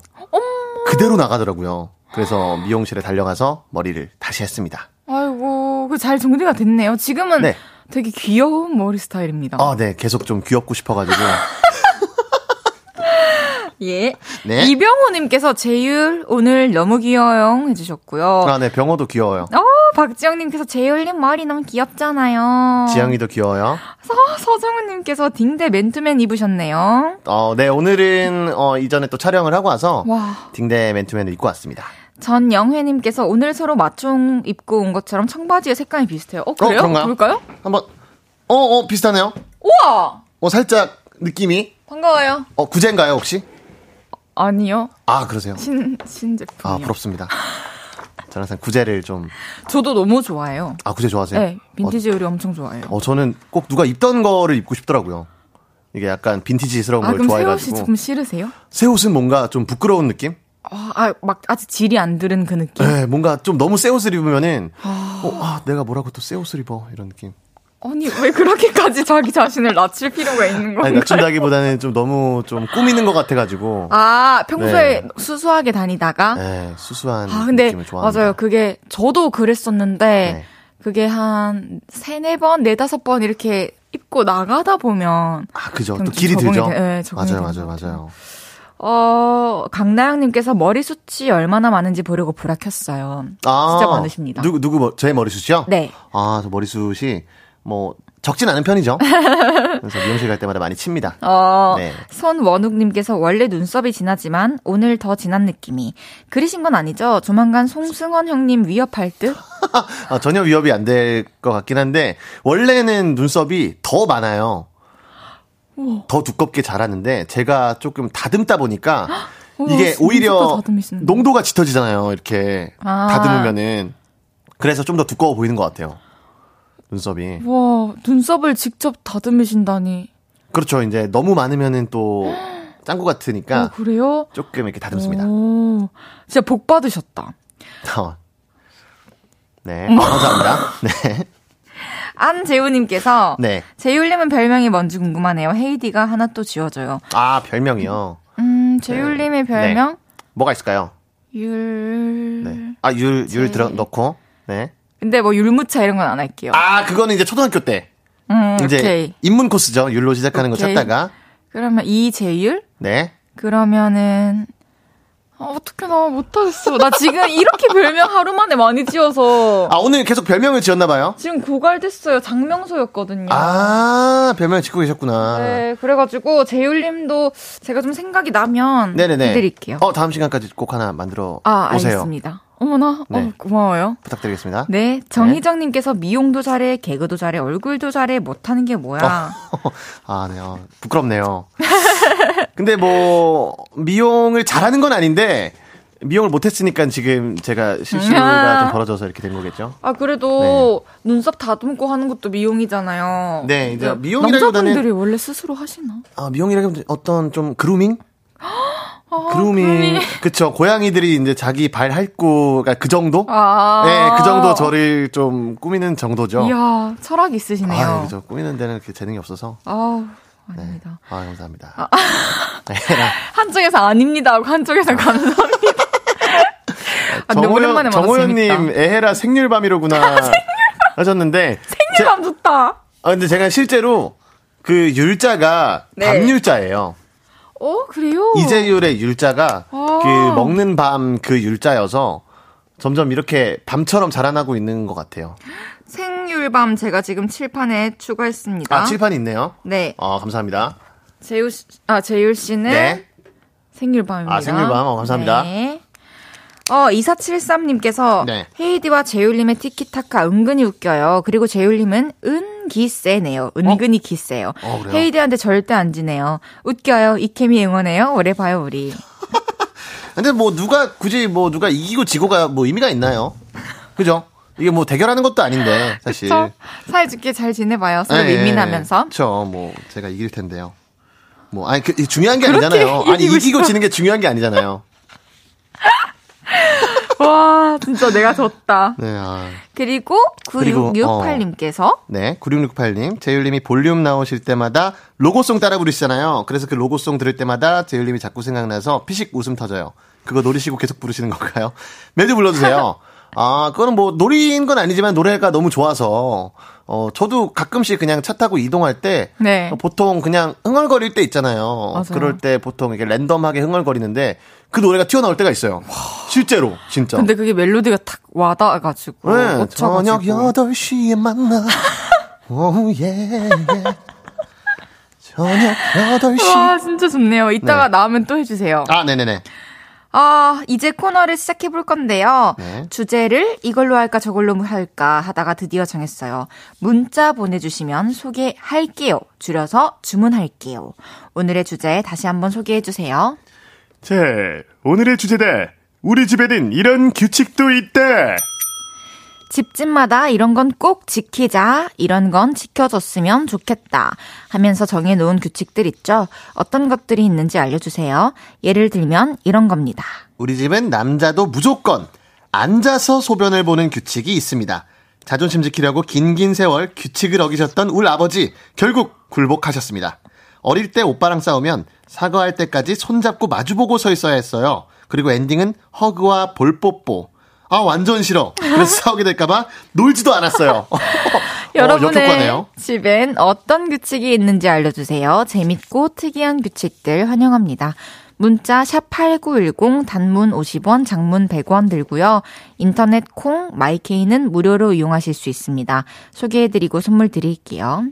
Speaker 4: 그대로 나가더라고요. 그래서 미용실에 달려가서 머리를 다시 했습니다.
Speaker 1: 아이고, 그 잘 정리가 됐네요. 지금은
Speaker 4: 네.
Speaker 1: 되게 귀여운 머리 스타일입니다.
Speaker 4: 아, 네. 계속 좀 귀엽고 싶어가지고. [laughs]
Speaker 1: 예.
Speaker 4: 네.
Speaker 1: 이병호님께서 제율 오늘 너무 귀여워요 해주셨고요.
Speaker 4: 아, 네. 병호도 귀여워요.
Speaker 1: 어, 박지영님께서 제율님 머리 너무 귀엽잖아요.
Speaker 4: 지영이도 귀여워요.
Speaker 1: 서, 서정훈님께서 딩대 맨투맨 입으셨네요.
Speaker 4: 어, 네. 오늘은, 어, 이전에 또 촬영을 하고 와서.
Speaker 1: 와.
Speaker 4: 딩대 맨투맨을 입고 왔습니다.
Speaker 1: 전영회님께서 오늘 서로 맞춤 입고 온 것처럼 청바지의 색감이 비슷해요. 어, 그래요?
Speaker 4: 그런가요?
Speaker 1: 볼까요?
Speaker 4: 한번, 어, 어, 비슷하네요.
Speaker 1: 우와!
Speaker 4: 어, 살짝 느낌이,
Speaker 1: 반가워요.
Speaker 4: 어, 구제인가요, 혹시?
Speaker 1: 아니요.
Speaker 4: 아, 그러세요.
Speaker 1: 신, 신제품이요.
Speaker 4: 아, 부럽습니다. 저는 항상 구제를 좀,
Speaker 1: 저도 너무 좋아해요.
Speaker 4: 아, 구제 좋아하세요?
Speaker 1: 네, 빈티지 의류 엄청 좋아해요.
Speaker 4: 어, 저는 꼭 누가 입던 거를 입고 싶더라고요. 이게 약간 빈티지스러운
Speaker 1: 아,
Speaker 4: 걸
Speaker 1: 그럼 새 옷이
Speaker 4: 좋아해가지고.
Speaker 1: 조금 싫으세요?
Speaker 4: 새 옷은 뭔가 좀 부끄러운 느낌?
Speaker 1: 아, 아, 막 아직 질이 안 들은 그 느낌.
Speaker 4: 네, 뭔가 좀 너무 새 옷을 입으면은, 어, 아, 내가 뭐라고 또 새 옷을 입어. 이런 느낌.
Speaker 1: 아니, 왜 그렇게까지 자기 자신을 낮출 필요가 있는 건가요?
Speaker 4: 아니, 낮춘다기보다는 좀 너무 좀 꾸미는 것 같아가지고.
Speaker 1: 아, 평소에
Speaker 4: 네.
Speaker 1: 수수하게 다니다가?
Speaker 4: 네, 수수한
Speaker 1: 아, 근데. 맞아요. 그게, 저도 그랬었는데,
Speaker 4: 네.
Speaker 1: 그게 한, 세네 번, 네 다섯 번 이렇게 입고 나가다 보면,
Speaker 4: 아, 그죠.
Speaker 1: 또좀
Speaker 4: 길이 들죠.
Speaker 1: 돼- 네,
Speaker 4: 맞아요, 맞아요. 맞아요.
Speaker 1: 어, 강나영님께서 머리숱이 얼마나 많은지 보려고 불화 켰어요.
Speaker 4: 아,
Speaker 1: 진짜 많으십니다.
Speaker 4: 누구, 누구, 뭐, 제 머리숱이요?
Speaker 1: 네.
Speaker 4: 아, 저 머리숱이, 뭐, 적진 않은 편이죠. [laughs] 그래서 미용실 갈 때마다 많이 칩니다.
Speaker 1: 어,
Speaker 4: 네.
Speaker 1: 손원욱님께서 원래 눈썹이 진하지만 오늘 더 진한 느낌이. 그리신 건 아니죠? 조만간 송승헌 형님 위협할 듯? [laughs]
Speaker 4: 아, 전혀 위협이 안 될 것 같긴 한데, 원래는 눈썹이 더 많아요. 더 두껍게 자랐는데, 제가 조금 다듬다 보니까, [gasps] 이게 오히려. 농도가 짙어지잖아요. 이렇게
Speaker 1: 아.
Speaker 4: 다듬으면은. 그래서 좀 더 두꺼워 보이는 것 같아요. 눈썹이.
Speaker 1: 와, 눈썹을 직접 다듬으신다니.
Speaker 4: 그렇죠. 이제 너무 많으면은 또 짱구 같으니까
Speaker 1: 어, 그래요?
Speaker 4: 조금 이렇게 다듬습니다.
Speaker 1: 오, 진짜 복 받으셨다. [laughs]
Speaker 4: 어. 네,
Speaker 1: 뭐.
Speaker 4: 감사합니다. [laughs] 네,
Speaker 1: 안재우님께서
Speaker 4: 네.
Speaker 1: 재율님은 별명이 뭔지 궁금하네요. 헤이디가 하나 또 지워줘요.
Speaker 4: 아 별명이요.
Speaker 1: 음, 재율님의 별명?
Speaker 4: 뭐가 있을까요?
Speaker 1: 율.
Speaker 4: 네. 아율 율 들어 넣고. 네.
Speaker 1: 근데 뭐 율무차 이런 건 안 할게요.
Speaker 4: 아 그거는 이제 초등학교 때
Speaker 1: 음,
Speaker 4: 이제
Speaker 1: 오케이.
Speaker 4: 입문 코스죠. 율로 시작하는
Speaker 1: 오케이.
Speaker 4: 거 찾다가.
Speaker 1: 그러면 이재율?
Speaker 4: 네.
Speaker 1: 그러면은 아, 어떻게 나 못하겠어. 나 지금 이렇게 별명 하루 만에 많이 지어서
Speaker 4: 아 오늘 계속 별명을 지었나 봐요.
Speaker 1: 지금 고갈됐어요. 장명소였거든요.
Speaker 4: 아 별명을 짓고 계셨구나.
Speaker 1: 네, 그래가지고 재율님도 제가 좀 생각이 나면
Speaker 4: 네네네.
Speaker 1: 해드릴게요.
Speaker 4: 어 다음 시간까지 꼭 하나 만들어
Speaker 1: 아,
Speaker 4: 오세요.
Speaker 1: 알겠습니다. 어머나,
Speaker 4: 네.
Speaker 1: 어, 고마워요.
Speaker 4: 부탁드리겠습니다.
Speaker 1: 네, 정희정님께서 미용도 잘해, 개그도 잘해, 얼굴도 잘해, 못하는 게 뭐야? [laughs]
Speaker 4: 아, 네. 어, 부끄럽네요. [laughs] 근데 뭐 미용을 잘하는 건 아닌데 미용을 못했으니까 지금 제가 실수가 좀 벌어져서 이렇게 된 거겠죠.
Speaker 1: 아, 그래도 눈썹 다듬고 하는 것도 미용이잖아요.
Speaker 4: 네, 이제
Speaker 1: 근데
Speaker 4: 미용이라기보다는-
Speaker 1: 남자분들이 원래 스스로 하시나?
Speaker 4: 아, 미용이라기보다 어떤 좀 그루밍? [gasps]
Speaker 1: 아,
Speaker 4: 그루밍, 그쵸. 고양이들이 이제 자기 발 핥고, 그 정도?
Speaker 1: 아.
Speaker 4: 네, 그 정도 저를 좀 꾸미는 정도죠.
Speaker 1: 이야, 철학이 있으시네요.
Speaker 4: 아, 그죠. 꾸미는 데는 그렇게 재능이 없어서.
Speaker 1: 아우,
Speaker 4: 네.
Speaker 1: 아닙니다.
Speaker 4: 아, 감사합니다.
Speaker 1: 아. [laughs]
Speaker 4: 네.
Speaker 1: 한쪽에서 아닙니다 하고 한쪽에서 감사합니다. [laughs] 아, 만나서
Speaker 4: 정호연님. 에헤라 생률밤이로구나. [laughs] 하셨는데. 제-
Speaker 1: 생일밤 좋다.
Speaker 4: 아, 근데 제가 실제로 그 율자가
Speaker 1: 네.
Speaker 4: 밤율자예요.
Speaker 1: 어, 그래요?
Speaker 4: 이재율의 율자가
Speaker 1: 아.
Speaker 4: 그 먹는 밤 그 율자여서 점점 이렇게 밤처럼 자라나고 있는 것 같아요.
Speaker 1: 생율밤 제가 지금 칠판에 추가했습니다.
Speaker 4: 아, 칠판이 있네요.
Speaker 1: 네.
Speaker 4: 어, 감사합니다.
Speaker 1: 재율 씨, 아, 재율 씨는
Speaker 4: 네.
Speaker 1: 생일밤입니다.
Speaker 4: 아, 생일밤. 어, 감사합니다.
Speaker 1: 네. 어, 2473님께서
Speaker 4: 네.
Speaker 1: 헤이디와 재율님의 티키타카 은근히 웃겨요. 그리고 재율님은 은기 세네요. 은근히 기세요.
Speaker 4: 어?
Speaker 1: 헤이디한테 절대 안 지네요. 웃겨요. 이 케미 응원해요. 오래 봐요, 우리. [laughs]
Speaker 4: 근데 뭐 누가 굳이 뭐 누가 이기고 지고가 뭐 의미가 있나요? 그죠? 이게 뭐 대결하는 것도 아닌데 사실.
Speaker 1: 사이좋게 잘 지내봐요. 서로
Speaker 4: 예,
Speaker 1: 민민하면서.
Speaker 4: 그렇죠. 뭐 제가 이길 텐데요. 뭐 아니 그 중요한 게 아니잖아요. 아니
Speaker 1: 이기고.
Speaker 4: 지는 게 중요한 게 아니잖아요.
Speaker 1: 와, 진짜 내가 졌다.
Speaker 4: 네, 아.
Speaker 1: 그리고
Speaker 4: 그리고,
Speaker 1: 9668님께서
Speaker 4: 네, 9668님. 제율님이 볼륨 나오실 때마다 로고송 따라 부르시잖아요. 그래서 그 로고송 들을 때마다 제율님이 자꾸 생각나서 피식 웃음 터져요. 그거 노리시고 계속 부르시는 건가요? [laughs] 매주 불러주세요. 아, 그거는 뭐 노린 건 아니지만 노래가 너무 좋아서 어 저도 가끔씩 그냥 차 타고 이동할 때
Speaker 1: 네.
Speaker 4: 어, 보통 그냥 흥얼거릴 때 있잖아요.
Speaker 1: 맞아요.
Speaker 4: 그럴 때 보통 이게 랜덤하게 흥얼거리는데 그 노래가 튀어나올 때가 있어요. 실제로 진짜.
Speaker 1: 근데 그게 멜로디가 탁 와닿아가지고
Speaker 4: 네. 저녁 8시에 만나. 오, 예, 예. 저녁 8시.
Speaker 1: 와 진짜 좋네요. 이따가
Speaker 4: 네.
Speaker 1: 나오면 또 해주세요.
Speaker 4: 아, 네네네.
Speaker 1: 아, 이제 코너를 시작해 볼 건데요.
Speaker 4: 네.
Speaker 1: 주제를 이걸로 할까 저걸로 할까 하다가 드디어 정했어요. 문자 보내주시면 소개할게요. 줄여서 주문할게요. 오늘의 주제 다시 한번 소개해 주세요.
Speaker 6: 자, 오늘의 주제다. 우리 집에는 이런 규칙도 있다.
Speaker 1: 집집마다 이런 건 꼭 지키자, 이런 건 지켜줬으면 좋겠다 하면서 정해놓은 규칙들 있죠. 어떤 것들이 있는지 알려주세요. 예를 들면 이런 겁니다.
Speaker 4: 우리 집은 남자도 무조건 앉아서 소변을 보는 규칙이 있습니다. 자존심 지키려고 긴긴 세월 규칙을 어기셨던 울 아버지 결국 굴복하셨습니다. 어릴 때 오빠랑 싸우면 사과할 때까지 손잡고 마주보고 서 있어야 했어요. 그리고 엔딩은 허그와 볼뽀뽀. 아 완전 싫어. 그래서 [laughs] 싸우게 될까봐 놀지도 않았어요. [laughs] 어,
Speaker 1: 여러분의
Speaker 4: 역효과네요.
Speaker 1: 집엔 어떤 규칙이 있는지 알려주세요. 재밌고 특이한 규칙들 환영합니다. 문자 샵8910 단문 50원, 장문 100원 들고요. 인터넷 콩 마이케이는 무료로 이용하실 수 있습니다. 소개해드리고 선물 드릴게요.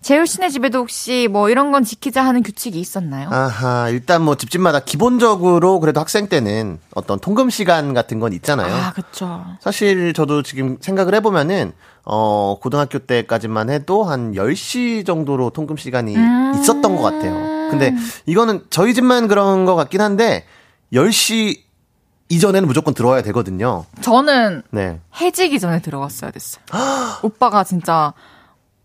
Speaker 1: 재율 씨네 집에도 혹시 뭐 이런 건 지키자 하는 규칙이 있었나요?
Speaker 4: 아하, 일단 뭐 집집마다 기본적으로 그래도 학생 때는 어떤 통금 시간 같은 건 있잖아요.
Speaker 1: 아, 그쵸.
Speaker 4: 사실 저도 지금 생각을 해보면은, 어, 고등학교 때까지만 해도 한 10시 정도로 통금 시간이 있었던 것 같아요. 근데 이거는 저희 집만 그런 것 같긴 한데, 10시 이전에는 무조건 들어와야 되거든요.
Speaker 1: 저는
Speaker 4: 네.
Speaker 1: 해지기 전에 들어갔어야 됐어요. 오빠가 진짜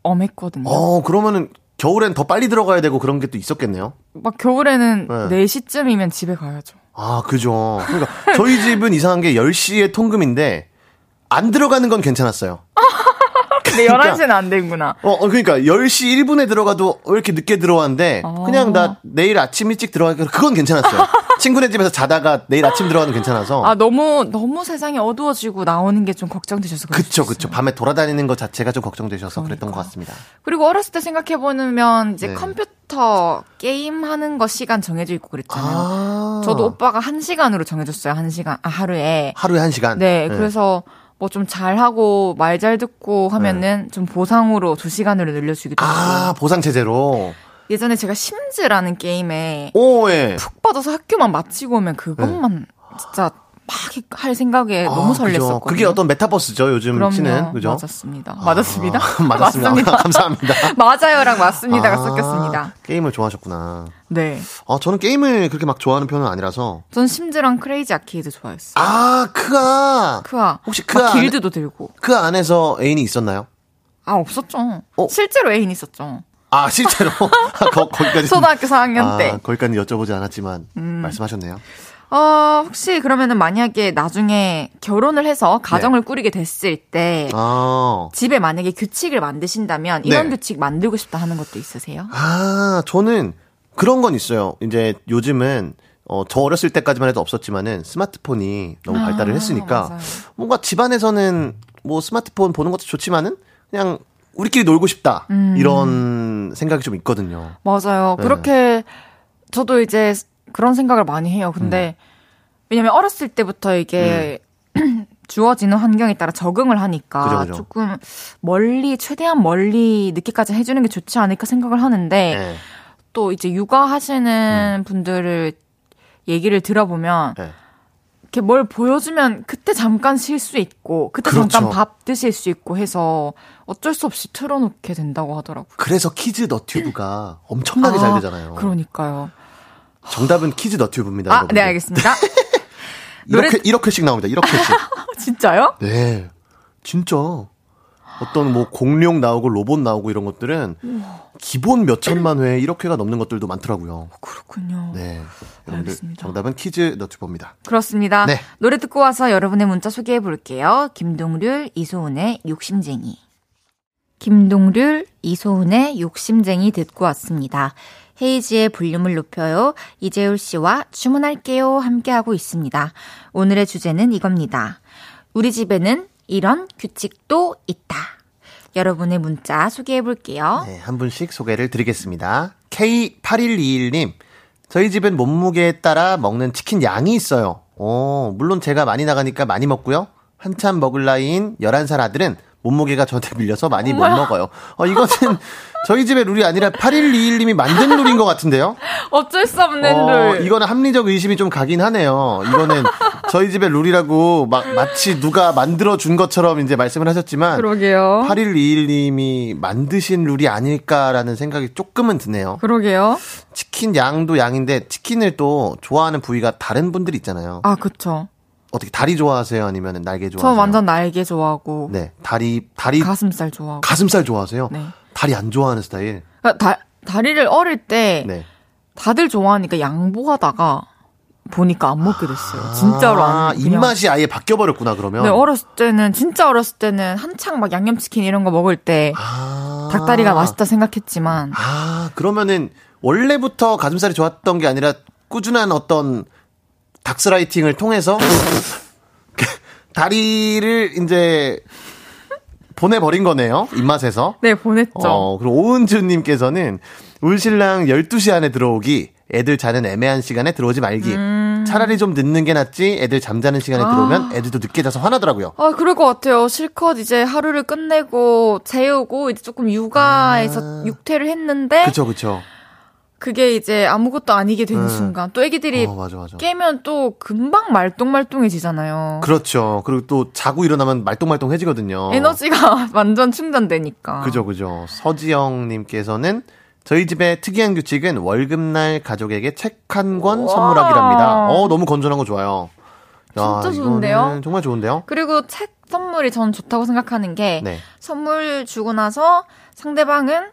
Speaker 1: 엄했거든요.
Speaker 4: 어, 그러면은 겨울엔 더 빨리 들어가야 되고 그런 게 또 있었겠네요.
Speaker 1: 막 겨울에는
Speaker 4: 네.
Speaker 1: 4시쯤이면 집에 가야죠.
Speaker 4: 아, 그죠. 그러니까 저희 집은 이상한 게 10시에 통금인데, 안 들어가는 건 괜찮았어요. [laughs]
Speaker 1: 근데
Speaker 4: 그러니까-
Speaker 1: 11시는 안 되는구나.
Speaker 4: 어, 어, 그러니까 10시 1분에 들어가도 왜 이렇게 늦게 들어왔는데
Speaker 1: 어.
Speaker 4: 그냥 나 내일 아침 일찍 들어가니까 그건 괜찮았어요. [laughs] 친구네 집에서 자다가 내일 아침 들어가는 괜찮아서.
Speaker 1: 아, 너무, 너무 세상이 어두워지고 나오는 게 좀 걱정되셔서
Speaker 4: 그쵸.
Speaker 1: 있어요.
Speaker 4: 밤에 돌아다니는 것 자체가 좀 걱정되셔서 그랬던 것 같습니다.
Speaker 1: 그리고 어렸을 때 생각해 보면 이제
Speaker 4: 네.
Speaker 1: 컴퓨터 게임 하는 거 시간 정해져 있고 그랬잖아요.
Speaker 4: 아.
Speaker 1: 저도 오빠가 한 시간으로 정해 줬어요. 한 시간, 아, 하루에.
Speaker 4: 하루에 한 시간.
Speaker 1: 네, 그래서 뭐 좀 잘하고 말 잘 듣고 하면은 좀 보상으로 두 시간으로 늘려주기도 하고.
Speaker 4: 네. 아, 보상 체제로.
Speaker 1: 예전에 제가 심즈라는 게임에
Speaker 4: 오, 예.
Speaker 1: 푹 빠져서 학교만 마치고 오면 그것만 진짜 막 할 생각에 너무
Speaker 4: 아, 그죠.
Speaker 1: 설렜었거든요.
Speaker 4: 그게 어떤 메타버스죠, 요즘
Speaker 1: 그럼요.
Speaker 4: 치는. 그죠?
Speaker 1: 맞았습니다. 맞았습니다.
Speaker 4: 아, 맞았습니다. [laughs] [laughs] 감사합니다. [laughs]
Speaker 1: 맞아요랑 맞습니다가
Speaker 4: 아,
Speaker 1: 섞였습니다.
Speaker 4: 게임을 좋아하셨구나.
Speaker 1: 네.
Speaker 4: 아, 저는 게임을 그렇게 막 좋아하는 편은 아니라서.
Speaker 1: 전 심즈랑 크레이지 아케이드 좋아했어요.
Speaker 4: 아, 크아.
Speaker 1: 크아.
Speaker 4: 혹시
Speaker 1: 막
Speaker 4: 크아 안에-
Speaker 1: 길드도 들고.
Speaker 4: 그 안에서 애인이 있었나요?
Speaker 1: 아, 없었죠.
Speaker 4: 어?
Speaker 1: 실제로 애인 있었죠.
Speaker 4: 아, 실제로? 거, 거기까지.
Speaker 1: 초등학교 4학년
Speaker 4: 아,
Speaker 1: 때. 음.
Speaker 4: 거기까지 여쭤보지 않았지만, 말씀하셨네요.
Speaker 1: 어, 혹시 그러면은 만약에 나중에 결혼을 해서 가정을 꾸리게 됐을 때
Speaker 4: 네. 아,
Speaker 1: 집에 만약에 규칙을 만드신다면 이런
Speaker 4: 네.
Speaker 1: 규칙 만들고 싶다 하는 것도 있으세요?
Speaker 4: 아, 저는 그런 건 있어요. 이제 요즘은, 어, 저 어렸을 때까지만 해도 없었지만은 스마트폰이 너무 발달을
Speaker 1: 아,
Speaker 4: 했으니까
Speaker 1: 맞아요.
Speaker 4: 뭔가 집안에서는 뭐 스마트폰 보는 것도 좋지만은 그냥 우리끼리 놀고 싶다.
Speaker 1: 음.
Speaker 4: 이런 생각이 좀 있거든요.
Speaker 1: 맞아요.
Speaker 4: 네.
Speaker 1: 그렇게 저도 이제 그런 생각을 많이 해요. 근데
Speaker 4: 음.
Speaker 1: 왜냐면 어렸을 때부터 이게 [clears throat] 주어지는 환경에 따라 적응을 하니까
Speaker 4: 그죠, 그죠.
Speaker 1: 조금 멀리 최대한 멀리 늦게까지 해주는 게 좋지 않을까 생각을 하는데
Speaker 4: 네.
Speaker 1: 또 이제 육아하시는 분들을 얘기를 들어보면
Speaker 4: 네.
Speaker 1: 이렇게 뭘 보여주면 그때 잠깐 쉴 수 있고 그때
Speaker 4: 그렇죠.
Speaker 1: 잠깐 밥 드실 수 있고 해서 어쩔 수 없이 틀어놓게 된다고 하더라고요.
Speaker 4: 그래서 키즈 너튜브가 엄청나게
Speaker 1: 아,
Speaker 4: 잘 되잖아요.
Speaker 1: 그러니까요.
Speaker 4: 정답은 키즈 너튜브입니다.
Speaker 1: 아,
Speaker 4: 여러분들.
Speaker 1: 네, 알겠습니다. [laughs]
Speaker 4: 이렇게
Speaker 1: 노래-
Speaker 4: 이렇게씩 나옵니다. 이렇게씩. [laughs]
Speaker 1: 진짜요?
Speaker 4: 네. 진짜. 어떤 뭐 공룡 나오고 로봇 나오고 이런 것들은 기본 몇 천만 회 1억 회가 넘는 것들도 많더라고요.
Speaker 1: 그렇군요.
Speaker 4: 네. 여러분들
Speaker 1: 알겠습니다.
Speaker 4: 정답은 퀴즈 너튜브입니다.
Speaker 1: 그렇습니다.
Speaker 4: 네.
Speaker 1: 노래 듣고 와서 여러분의 문자 소개해 볼게요. 김동률, 이소은의 욕심쟁이. 김동률, 이소은의 욕심쟁이 듣고 왔습니다. 헤이지의 볼륨을 높여요. 이재율 씨와 주문할게요. 함께하고 있습니다. 오늘의 주제는 이겁니다. 우리 집에는 이런 규칙도 있다. 여러분의 문자 소개해 볼게요.
Speaker 4: 네, 한 분씩 소개를 드리겠습니다. K8121님. 저희 집엔 몸무게에 따라 먹는 치킨 양이 있어요. 어, 물론 제가 많이 나가니까 많이 먹고요. 한참 먹을 나이인 11살 아들은 몸무게가 저한테 밀려서 많이 못 먹어요. 어, 이것은 [laughs] 저희 집의 룰이 아니라 8121님이 만든 룰인 것 같은데요?
Speaker 1: 어쩔 수 없는
Speaker 4: 어,
Speaker 1: 룰.
Speaker 4: 이거는 합리적 의심이 좀 가긴 하네요. 이거는 저희 집의 룰이라고 막 마치 누가 만들어 준 것처럼 이제 말씀을 하셨지만
Speaker 1: 그러게요.
Speaker 4: 8121님이 만드신 룰이 아닐까라는 생각이 조금은 드네요.
Speaker 1: 그러게요.
Speaker 4: 치킨 양도 양인데 치킨을 또 좋아하는 부위가 다른 분들이 있잖아요.
Speaker 1: 아, 그쵸.
Speaker 4: 어떻게 다리 좋아하세요? 아니면 날개
Speaker 1: 저
Speaker 4: 좋아하세요?
Speaker 1: 완전 날개 좋아하고
Speaker 4: 네 다리 다리
Speaker 1: 가슴살 좋아하고.
Speaker 4: 가슴살 좋아하세요?
Speaker 1: 네.
Speaker 4: 다리 안 좋아하는 스타일.
Speaker 1: 그러니까 다, 다리를 어릴 때
Speaker 4: 네.
Speaker 1: 다들 좋아하니까 양보하다가 보니까 안 먹게 됐어요. 진짜로
Speaker 4: 아,
Speaker 1: 안. 그냥.
Speaker 4: 입맛이 아예 바뀌어 버렸구나 그러면.
Speaker 1: 네, 어렸을 때는 진짜 어렸을 때는 한창 막 양념치킨 이런 거 먹을 때
Speaker 4: 아.
Speaker 1: 닭다리가 맛있다 생각했지만
Speaker 4: 아, 그러면은 원래부터 가슴살이 좋았던 게 아니라 꾸준한 어떤 닥스라이팅을 통해서 [laughs] 다리를 이제 보내버린 거네요. 입맛에서.
Speaker 1: 네 보냈죠.
Speaker 4: 어, 그리고 오은주님께서는 울신랑 12시 안에 들어오기, 애들 자는 애매한 시간에 들어오지 말기.
Speaker 1: 음.
Speaker 4: 차라리 좀 늦는 게 낫지, 애들 잠자는 시간에 들어오면 애들도 늦게 자서 화나더라고요.
Speaker 1: 아, 그럴 것 같아요. 실컷 이제 하루를 끝내고 재우고 이제 조금 육아에서 육퇴를 했는데
Speaker 4: 아. 그쵸, 그쵸.
Speaker 1: 그게 이제 아무것도 아니게 되는
Speaker 4: 음.
Speaker 1: 순간 또 애기들이
Speaker 4: 어, 맞아, 맞아.
Speaker 1: 깨면 또 금방 말똥말똥해지잖아요.
Speaker 4: 그렇죠. 그리고 또 자고 일어나면 말똥말똥해지거든요.
Speaker 1: 에너지가 [laughs] 완전 충전되니까.
Speaker 4: 그죠, 그죠. 서지영님께서는 저희 집의 특이한 규칙은 월급날 가족에게 책 한 권. 선물하기랍니다. 어, 너무 건전한 거 좋아요. 야,
Speaker 1: 진짜 좋은데요?
Speaker 4: 정말 좋은데요?
Speaker 1: 그리고 책 선물이 전 좋다고 생각하는 게
Speaker 4: 네.
Speaker 1: 선물 주고 나서 상대방은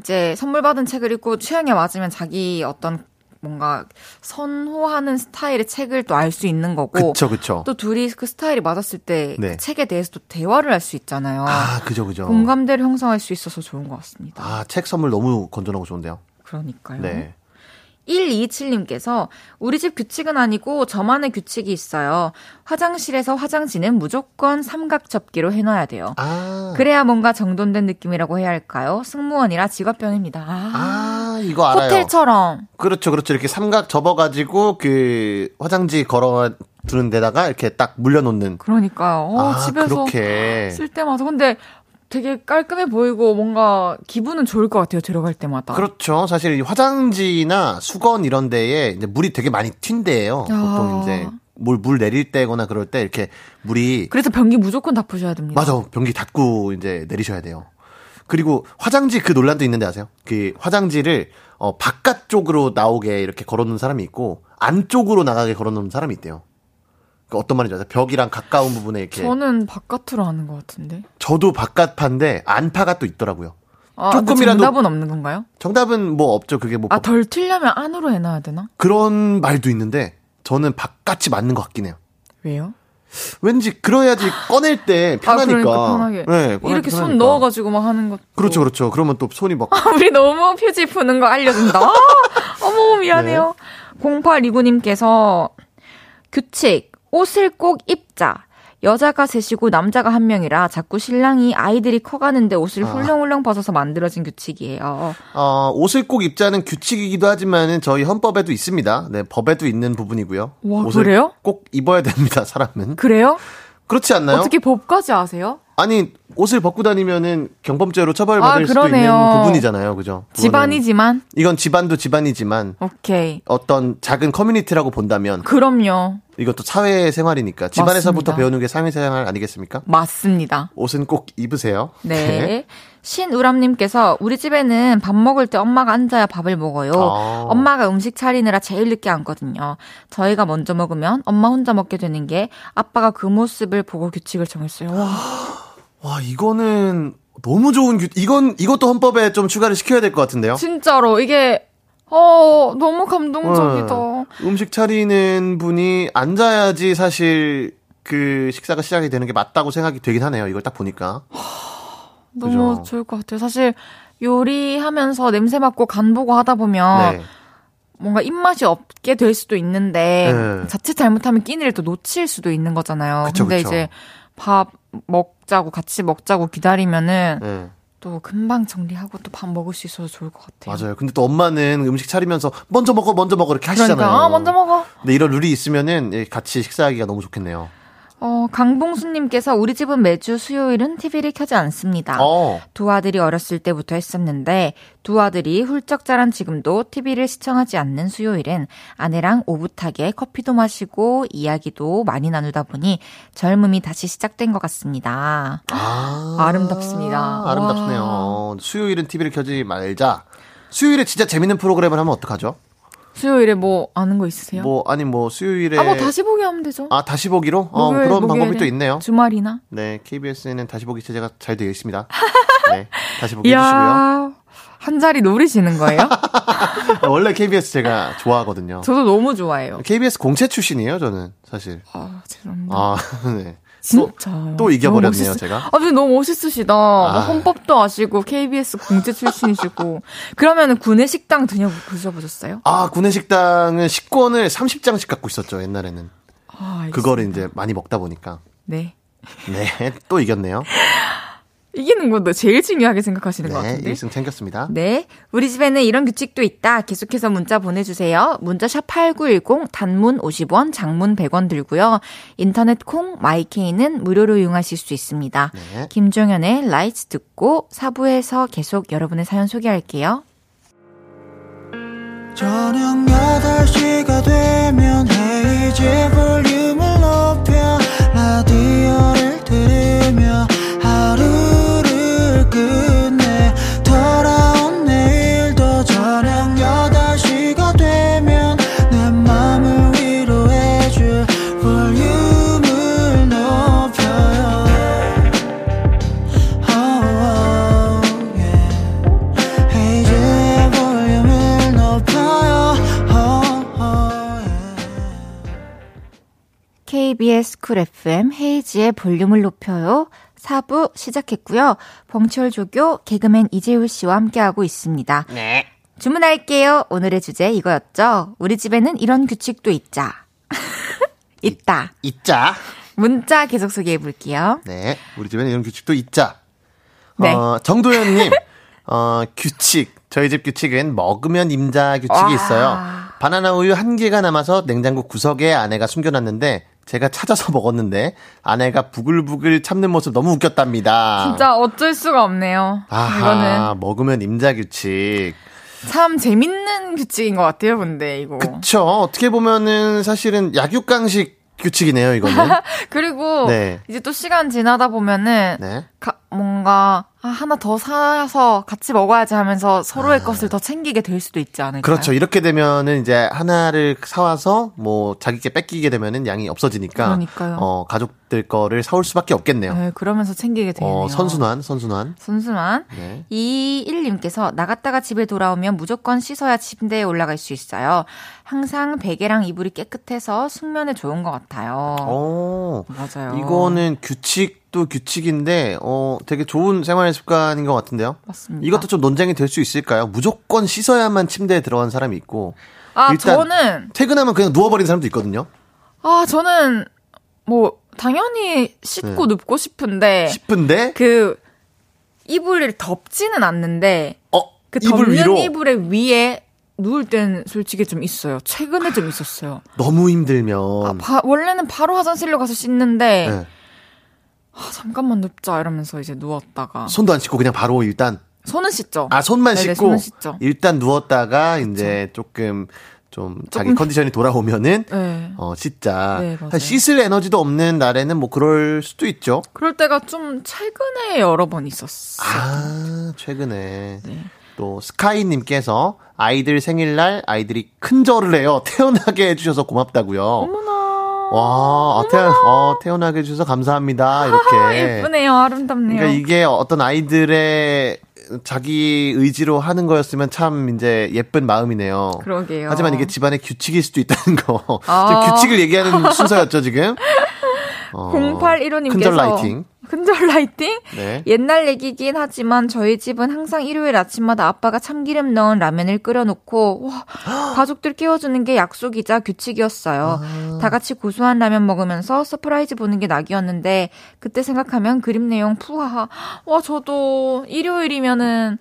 Speaker 1: 이제 선물 받은 책을 읽고 취향에 맞으면 자기 어떤 뭔가 선호하는 스타일의 책을 또 알 수 있는 거고
Speaker 4: 그쵸, 그쵸.
Speaker 1: 또 둘이 그 스타일이 맞았을 때그
Speaker 4: 네.
Speaker 1: 책에 대해서 또 대화를 할 수 있잖아요.
Speaker 4: 아, 그죠, 그죠.
Speaker 1: 공감대를 형성할 수 있어서 좋은 것 같습니다.
Speaker 4: 아, 책 선물 너무 건전하고 좋은데요?
Speaker 1: 그러니까요.
Speaker 4: 네.
Speaker 1: 127님께서 우리 집 규칙은 아니고 저만의 규칙이 있어요. 화장실에서 화장지는 무조건 삼각 접기로 해놔야 돼요.
Speaker 4: 아.
Speaker 1: 그래야 뭔가 정돈된 느낌이라고 해야 할까요? 승무원이라 직업병입니다. 아,
Speaker 4: 아, 이거 알아요.
Speaker 1: 호텔처럼.
Speaker 4: 그렇죠, 그렇죠. 이렇게 삼각 접어가지고 그 화장지 걸어 두는 데다가 이렇게 딱 물려놓는.
Speaker 1: 그러니까요. 어,
Speaker 4: 아,
Speaker 1: 집에서
Speaker 4: 그렇게.
Speaker 1: 쓸 때마다. 근데 되게 깔끔해 보이고 뭔가 기분은 좋을 것 같아요. 들어갈 때마다.
Speaker 4: 그렇죠. 사실 이 화장지나 수건 이런 데에 이제 물이 되게 많이 튄대요.
Speaker 1: 아.
Speaker 4: 보통 이제 물, 물 내릴 때거나 그럴 때 이렇게 물이
Speaker 1: 그래서 변기 무조건 다 푸셔야 됩니다.
Speaker 4: 맞아. 변기 닫고 이제 내리셔야 돼요. 그리고 화장지 그 논란도 있는데 아세요? 그 화장지를 어 바깥쪽으로 나오게 이렇게 걸어 놓은 사람이 있고 안쪽으로 나가게 걸어 놓은 사람이 있대요. 그 어떤 말인지 아세요? 벽이랑 가까운 부분에 이렇게
Speaker 1: 저는 바깥으로 하는 것 같은데.
Speaker 4: 저도 바깥파인데 안파가 또 있더라고요.
Speaker 1: 아,
Speaker 4: 조금이라도-
Speaker 1: 정답은 없는 건가요?
Speaker 4: 정답은 뭐 없죠. 그게 뭐
Speaker 1: 아, 덜 틀려면 안으로 해놔야 되나?
Speaker 4: 그런 말도 있는데 저는 바깥이 맞는 것 같긴 해요.
Speaker 1: 왜요?
Speaker 4: 왠지 그래야지 꺼낼 때 편하니까.
Speaker 1: 아, 그러니까 편하게.
Speaker 4: 네,
Speaker 1: 이렇게 손
Speaker 4: 편하니까.
Speaker 1: 넣어가지고 막 하는 것.
Speaker 4: 그렇죠, 그렇죠. 그러면 또 손이 막 [laughs]
Speaker 1: 우리 너무 표지 푸는 거 알려준다. [laughs] 아, 어머, 미안해요.
Speaker 4: 네.
Speaker 1: 0829님께서 규칙, 옷을 꼭 입자. 여자가 셋이고 남자가 한 명이라 자꾸 신랑이 아이들이 커가는데 옷을
Speaker 4: 아.
Speaker 1: 훌렁훌렁 벗어서 만들어진 규칙이에요.
Speaker 4: 어, 옷을 꼭 입자는 규칙이기도 하지만은 저희 헌법에도 있습니다. 네, 법에도 있는 부분이고요.
Speaker 1: 와,
Speaker 4: 옷을
Speaker 1: 그래요?
Speaker 4: 꼭 입어야 됩니다, 사람은.
Speaker 1: 그래요?
Speaker 4: 그렇지 않나요?
Speaker 1: 어떻게 법까지 아세요?
Speaker 4: 아니, 옷을 벗고 다니면은 경범죄로 처벌받을
Speaker 1: 아,
Speaker 4: 수도 있는. 부분이잖아요. 그죠?
Speaker 1: 집안이지만.
Speaker 4: 이건 집안도 집안이지만
Speaker 1: 오케이.
Speaker 4: 어떤 작은 커뮤니티라고 본다면
Speaker 1: 그럼요.
Speaker 4: 이것도 사회 생활이니까 집안에서부터
Speaker 1: 맞습니다.
Speaker 4: 배우는 게 사회 생활 아니겠습니까?
Speaker 1: 맞습니다.
Speaker 4: 옷은 꼭 입으세요.
Speaker 1: 네. 신우람님께서 우리 집에는 밥 먹을 때 엄마가 앉아야 밥을 먹어요.
Speaker 4: 아.
Speaker 1: 엄마가 음식 차리느라 제일 늦게 앉거든요. 저희가 먼저 먹으면 엄마 혼자 먹게 되는 게 아빠가 그 모습을 보고 규칙을 정했어요. 와,
Speaker 4: 와, 이거는 너무 좋은 규, 이건, 이것도 헌법에 좀 추가를 시켜야 될 것 같은데요?
Speaker 1: 진짜로 이게 어 너무 감동적이다.
Speaker 4: 어, 음식 차리는 분이 앉아야지 사실 그 식사가 시작이 되는 게 맞다고 생각이 되긴 하네요. 이걸 딱 보니까.
Speaker 1: 너무
Speaker 4: 그죠.
Speaker 1: 좋을 것 같아요. 사실 요리하면서 냄새 맡고 간 보고 하다 보면
Speaker 4: 네.
Speaker 1: 뭔가 입맛이 없게 될 수도 있는데
Speaker 4: 네.
Speaker 1: 자칫 잘못하면 끼니를 또 놓칠 수도 있는 거잖아요.
Speaker 4: 그쵸,
Speaker 1: 근데
Speaker 4: 그쵸.
Speaker 1: 이제 밥 먹 자고 같이 먹자고 기다리면은
Speaker 4: 네.
Speaker 1: 또 금방 정리하고 또 밥 먹을 수 있어서 좋을 것 같아요.
Speaker 4: 맞아요. 근데 또 엄마는 음식 차리면서 먼저 먹어, 먼저 먹어 이렇게 하시잖아요.
Speaker 1: 그러니까 아, 먼저 먹어.
Speaker 4: 근데 이런 룰이 있으면은 예, 같이 식사하기가 너무 좋겠네요.
Speaker 1: 어, 강봉수님께서 우리 집은 매주 수요일은 TV를 켜지 않습니다.
Speaker 4: 어.
Speaker 1: 두 아들이 어렸을 때부터 했었는데 두 아들이 훌쩍 자란 지금도 TV를 시청하지 않는 수요일엔 아내랑 오붓하게 커피도 마시고 이야기도 많이 나누다 보니 젊음이 다시 시작된 것 같습니다.
Speaker 4: 아.
Speaker 1: 아름답습니다.
Speaker 4: 아름답네요. 수요일은 TV를 켜지 말자. 수요일에 진짜 재밌는 프로그램을 하면 어떡하죠?
Speaker 1: 수요일에 뭐 아는 거 있으세요?
Speaker 4: 뭐, 아니 뭐 수요일에.
Speaker 1: 아, 뭐 다시 보기 하면 되죠.
Speaker 4: 아, 다시 보기로? 어,
Speaker 1: 목요일,
Speaker 4: 그런. 방법이 또 있네요.
Speaker 1: 주말이나.
Speaker 4: 네, KBS는 다시 보기 체제가 잘 되어 있습니다. [laughs] 네, 다시 보기 해주시고요.
Speaker 1: 한 자리 노리시는 거예요?
Speaker 4: 아, [laughs] 원래 KBS 제가 좋아하거든요.
Speaker 1: 저도 너무 좋아해요.
Speaker 4: KBS 공채 출신이에요, 저는 사실.
Speaker 1: 아, 죄송합니다.
Speaker 4: 아, [laughs] 네.
Speaker 1: 진짜.
Speaker 4: 또 이겨버렸네요, 제가.
Speaker 1: 아, 근데 너무 멋있으시다.
Speaker 4: 아.
Speaker 1: 헌법도 아시고, KBS 공채 출신이시고. 그러면 군내 식당 드셔, 드셔보셨어요?
Speaker 4: 아, 구내식당은 식권을 30장씩 갖고 있었죠, 옛날에는.
Speaker 1: 아.
Speaker 4: 그거를 이제 많이 먹다 보니까.
Speaker 1: 네.
Speaker 4: 네, 또 이겼네요. [laughs]
Speaker 1: 이기는 것도 제일 중요하게 생각하시는 것
Speaker 4: 네,
Speaker 1: 같은데.
Speaker 4: 1승 챙겼습니다.
Speaker 1: 네. 우리 집에는 이런 규칙도 있다. 계속해서 문자 보내주세요. 문자 샵 8910, 단문 50원, 장문 100원 들고요. 인터넷 콩, 마이케이는 무료로 이용하실 수 있습니다.
Speaker 4: 네.
Speaker 1: 김종현의 라이츠 듣고 4부에서 계속 여러분의 사연 소개할게요.
Speaker 3: 저녁 8시가 되면 헤이즈 볼륨을 높여 라디오를 들으며
Speaker 1: KBS 쿨 FM 헤이지의 볼륨을 높여요. 4부 시작했고요. 벙철 조교 개그맨 이재율 씨와 함께하고 있습니다.
Speaker 5: 네.
Speaker 1: 주문할게요. 오늘의 주제 이거였죠. 우리 집에는 이런 규칙도 있자. [laughs] 있다.
Speaker 4: 있자.
Speaker 1: 문자 계속 소개해 볼게요.
Speaker 4: 네, 우리 집에는 이런 규칙도 있자.
Speaker 1: 네.
Speaker 4: 어, 정도현님, [laughs] 어, 규칙. 저희 집 규칙은 먹으면 임자 규칙이
Speaker 1: 와.
Speaker 4: 있어요. 바나나 우유 한 개가 남아서 냉장고 구석에 아내가 숨겨놨는데 제가 찾아서 [laughs] 먹었는데 아내가 부글부글 참는 모습 너무 웃겼답니다.
Speaker 1: 진짜 어쩔 수가 없네요.
Speaker 4: 아하,
Speaker 1: 이거는
Speaker 4: 먹으면 임자 규칙.
Speaker 1: 참 재밌는 규칙인 것 같아요. 근데 이거.
Speaker 4: 그쵸. 어떻게 보면은 사실은 약육강식 규칙이네요, 이거는. [laughs]
Speaker 1: 그리고
Speaker 4: 네.
Speaker 1: 이제 또 시간 지나다 보면은
Speaker 4: 네.
Speaker 1: 가- 뭔가 아, 하나 더 사서 같이 먹어야지 하면서 서로의 것을 더 챙기게 될 수도 있지 않을까요?
Speaker 4: 아. 그렇죠. 이렇게 되면은 이제 하나를 사와서 뭐 자기께 뺏기게 되면은 양이 없어지니까.
Speaker 1: 그러니까요.
Speaker 4: 어, 가족들 거를 사올 수밖에 없겠네요.
Speaker 1: 네, 그러면서 챙기게 되네요.
Speaker 4: 어, 선순환, 선순환.
Speaker 1: 선순환.
Speaker 4: 네.
Speaker 1: 이일님께서 나갔다가 집에 돌아오면 무조건 씻어야 침대에 올라갈 수 있어요. 항상 베개랑 이불이 깨끗해서 숙면에 좋은 것 같아요.
Speaker 4: 어,
Speaker 1: 맞아요.
Speaker 4: 이거는 규칙도 규칙인데, 어, 되게 좋은 생활 습관인 것 같은데요.
Speaker 1: 맞습니다.
Speaker 4: 이것도 좀 논쟁이 될 수 있을까요? 무조건 씻어야만 침대에 들어간 사람이 있고,
Speaker 1: 아
Speaker 4: 일단-
Speaker 1: 저는
Speaker 4: 퇴근하면 그냥 누워버린 사람도 있거든요.
Speaker 1: 아 저는 뭐 당연히 씻고
Speaker 4: 네.
Speaker 1: 눕고 싶은데
Speaker 4: 싶은데,
Speaker 1: 그 이불을 덮지는 않는데
Speaker 4: 어,
Speaker 1: 그
Speaker 4: 이불
Speaker 1: 덮는
Speaker 4: 위로
Speaker 1: 이불의 위에 누울 땐 솔직히 좀 있어요. 최근에 좀 있었어요. [gasps]
Speaker 4: 너무 힘들면.
Speaker 1: 아, 바- 원래는 바로 화장실로 가서 씻는데
Speaker 4: 네.
Speaker 1: 아, 잠깐만 눕자 이러면서 이제 누웠다가
Speaker 4: 손도 안 씻고 그냥 바로 일단
Speaker 1: 손은 씻죠.
Speaker 4: 아 손만
Speaker 1: 네네,
Speaker 4: 씻고
Speaker 1: 손은 씻죠.
Speaker 4: 일단 누웠다가 이제 조금 좀 자기 컨디션이 돌아오면은
Speaker 1: 네.
Speaker 4: 어 씻자.
Speaker 1: 네,
Speaker 4: 씻을 에너지도 없는 날에는 뭐 그럴 수도 있죠.
Speaker 1: 그럴 때가 좀 최근에 여러 번 있었어요.
Speaker 4: 아 최근에
Speaker 1: 네.
Speaker 4: 또 스카이님께서 아이들 생일날 아이들이 큰 절을 해요. [laughs] 태어나게 해주셔서 고맙다고요.
Speaker 1: 어머나.
Speaker 4: 와, 아, 태어, 어, 태어나게 해주셔서 감사합니다. 이렇게. [laughs]
Speaker 1: 예쁘네요. 아름답네요.
Speaker 4: 그러니까 이게 어떤 아이들의 자기 의지로 하는 거였으면 참 이제 예쁜 마음이네요.
Speaker 1: 그러게요.
Speaker 4: 하지만 이게 집안의 규칙일 수도 있다는 거.
Speaker 1: 아.
Speaker 4: 규칙을 얘기하는 순서였죠, 지금? [laughs] 어,
Speaker 1: 0815님께서
Speaker 4: 큰절 라이팅.
Speaker 1: 큰절 라이팅?
Speaker 4: 네.
Speaker 1: 옛날 얘기긴 하지만 저희 집은 항상 일요일 아침마다 아빠가 참기름 넣은 라면을 끓여놓고 와 [gasps] 가족들 깨워주는 게 약속이자 규칙이었어요.
Speaker 4: 아.
Speaker 1: 다 같이 고소한 라면 먹으면서 서프라이즈 보는 게 낙이었는데 그때 생각하면 그림 내용 푸하하. 와 저도 일요일이면은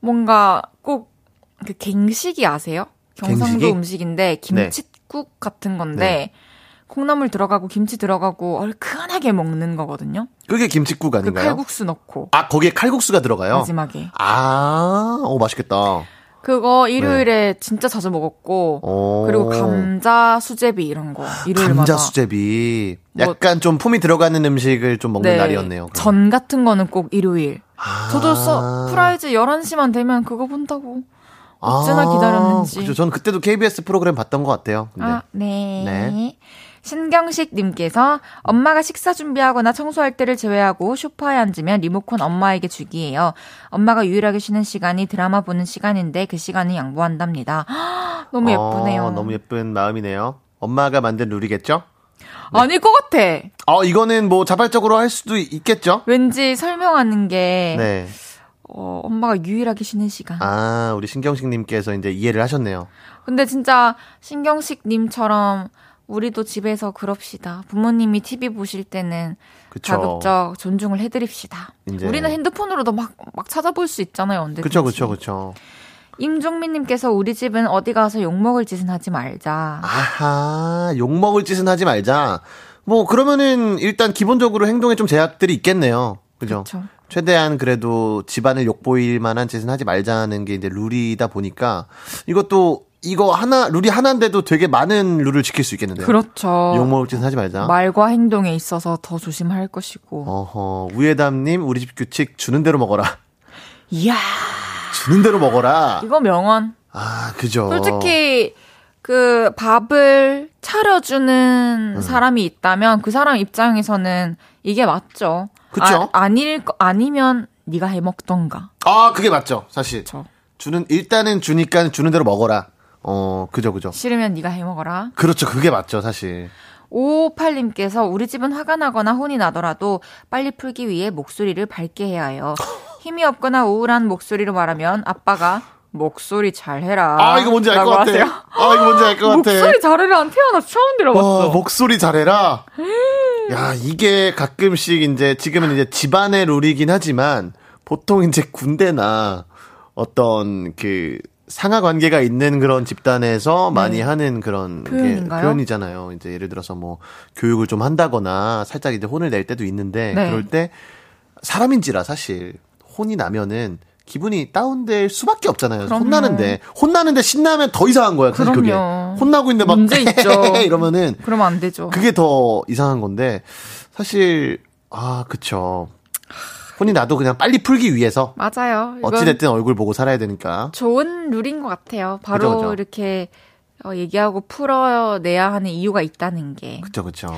Speaker 1: 뭔가 꼭 그 갱식이 아세요? 경상도
Speaker 4: 갱식이? 네.
Speaker 1: 음식인데 김치국 같은 건데 콩나물 들어가고 김치 들어가고 얼큰하게 먹는 거거든요.
Speaker 4: 그게 김치국
Speaker 1: 그
Speaker 4: 아닌가요?
Speaker 1: 칼국수 넣고
Speaker 4: 아, 거기에 칼국수가 들어가요?
Speaker 1: 마지막에
Speaker 4: 아, 오, 맛있겠다.
Speaker 1: 그거 일요일에 진짜 자주 먹었고
Speaker 4: 네. 오.
Speaker 1: 그리고 감자 수제비 이런 거 일요일마다
Speaker 4: 감자 수제비.
Speaker 1: 뭐-
Speaker 4: 약간 좀 품이 들어가는 음식을 좀 먹는
Speaker 1: 네,
Speaker 4: 날이었네요. 그럼.
Speaker 1: 전 같은 거는 꼭 일요일.
Speaker 4: 아.
Speaker 1: 저도 서프라이즈 11시만 되면 그거 본다고. 어찌나
Speaker 4: 아,
Speaker 1: 기다렸는지.
Speaker 4: 그죠. 저는 그때도 KBS 프로그램 봤던 것 같아요. 근데.
Speaker 1: 아, 네.
Speaker 4: 네.
Speaker 1: 신경식 님께서 엄마가 식사 준비하거나 청소할 때를 제외하고 소파에 앉으면 리모컨 엄마에게 주기예요. 엄마가 유일하게 쉬는 시간이 드라마 보는 시간인데 그 시간을 양보한답니다. [gasps] 너무 예쁘네요.
Speaker 4: 어, 너무 예쁜 마음이네요. 엄마가 만든 룰이겠죠?
Speaker 1: 아닐 것 같아.
Speaker 4: 어, 이거는 뭐 자발적으로 할 수도 있겠죠?
Speaker 1: 왠지 설명하는 게
Speaker 4: 네.
Speaker 1: 어, 엄마가 유일하게 쉬는 시간.
Speaker 4: 아, 우리 신경식님께서 이제 이해를 하셨네요.
Speaker 1: 근데 진짜 신경식 님처럼 우리도 집에서 그럽시다. 부모님이 TV 보실 때는
Speaker 4: 그쵸.
Speaker 1: 가급적 존중을 해드립시다.
Speaker 4: 이제-
Speaker 1: 우리는 핸드폰으로도 막, 막 찾아볼 수 있잖아요, 언제든지.
Speaker 4: 그쵸, 그쵸, 그쵸.
Speaker 1: 임종민님께서 우리 집은 어디 가서 욕먹을 짓은 하지 말자.
Speaker 4: 아하, 욕먹을 짓은 하지 말자. 뭐, 그러면은 일단 기본적으로 행동에 좀 제약들이 있겠네요. 그죠?
Speaker 1: 그쵸.
Speaker 4: 최대한 그래도 집안을 욕보일 만한 짓은 하지 말자는 게 이제 룰이다 보니까 이것도 이거 하나, 룰이 하나인데도 되게 많은 룰을 지킬 수 있겠는데요.
Speaker 1: 그렇죠.
Speaker 4: 욕먹을 짓은 하지 말자.
Speaker 1: 말과 행동에 있어서 더 조심할 것이고.
Speaker 4: 어허, 우예담님, 우리 집 규칙 주는 대로 먹어라.
Speaker 1: 이야,
Speaker 4: 주는 대로 먹어라.
Speaker 1: 이거 명언.
Speaker 4: 아, 그죠.
Speaker 1: 솔직히 그 밥을 차려주는
Speaker 4: 음.
Speaker 1: 사람이 있다면 그 사람 입장에서는 이게 맞죠.
Speaker 4: 그쵸.
Speaker 1: 아, 아닐 거- 아니면 네가 해 먹던가.
Speaker 4: 아, 그게 맞죠, 사실.
Speaker 1: 저
Speaker 4: 주는, 일단은 주니까 주는 대로 먹어라. 어, 그죠, 그죠.
Speaker 1: 싫으면 네가 해 먹어라.
Speaker 4: 그렇죠, 그게 맞죠, 사실.
Speaker 1: 558님께서 우리 집은 화가 나거나 혼이 나더라도 빨리 풀기 위해 목소리를 밝게 해야 해요. [laughs] 힘이 없거나 우울한 목소리로 말하면 아빠가 목소리 잘해라.
Speaker 4: 아, 이거 뭔지 알 것 같아.
Speaker 1: 하세요.
Speaker 4: 아, 이거 뭔지 알 것 같아.
Speaker 1: 목소리 잘해라는 태어나 처음 들어봤어.
Speaker 4: 와, 목소리 잘해라. 야, 이게 가끔씩 이제 지금은 이제 집안의 룰이긴 하지만 보통 이제 군대나 어떤 그 상하 관계가 있는 그런 집단에서 많이 하는 그런 게
Speaker 1: 네. 표현인가요?
Speaker 4: 표현이잖아요. 이제 예를 들어서 뭐 교육을 좀 한다거나 살짝 이제 혼을 낼 때도 있는데
Speaker 1: 네.
Speaker 4: 그럴 때 사람인지라 사실 혼이 나면은 기분이 다운될 수밖에 없잖아요.
Speaker 1: 그럼요.
Speaker 4: 혼나는데 혼나는데 신나면 더 이상한 거야. 사실 그게
Speaker 1: 그럼요.
Speaker 4: 혼나고 있는데 막
Speaker 1: 문제 [laughs] 있죠.
Speaker 4: 이러면은
Speaker 1: 그러면 안 되죠.
Speaker 4: 그게 더 이상한 건데 사실 아 그쵸 혼이 나도 그냥 빨리 풀기 위해서
Speaker 1: 맞아요.
Speaker 4: 어찌됐든 얼굴 보고 살아야 되니까
Speaker 1: 좋은 룰인 것 같아요. 바로
Speaker 4: 그죠, 그죠.
Speaker 1: 이렇게 어, 얘기하고 풀어내야 하는 이유가 있다는 게.
Speaker 4: 그쵸 그쵸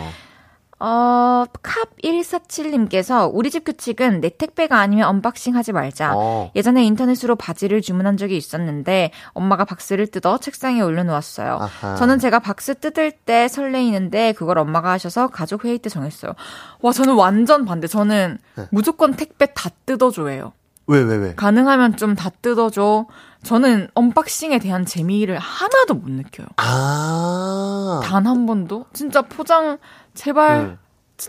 Speaker 1: 어, 캅147님께서 우리 집 규칙은 내 택배가 아니면 unboxing 하지 말자.
Speaker 4: 어.
Speaker 1: 예전에 인터넷으로 바지를 주문한 적이 있었는데 엄마가 박스를 뜯어 책상에 올려놓았어요.
Speaker 4: 아하.
Speaker 1: 저는 제가 박스 뜯을 때 설레이는데 그걸 엄마가 하셔서 가족 회의 때 정했어요. 와, 저는 완전 반대. 저는
Speaker 4: 네.
Speaker 1: 무조건 택배 다 뜯어줘요.
Speaker 4: 왜 왜 왜?
Speaker 1: 가능하면 좀 다 뜯어줘. 저는 언박싱에 대한 재미를 하나도 못 느껴요.
Speaker 4: 아
Speaker 1: 단 한 번도? 진짜 포장 제발
Speaker 4: 네.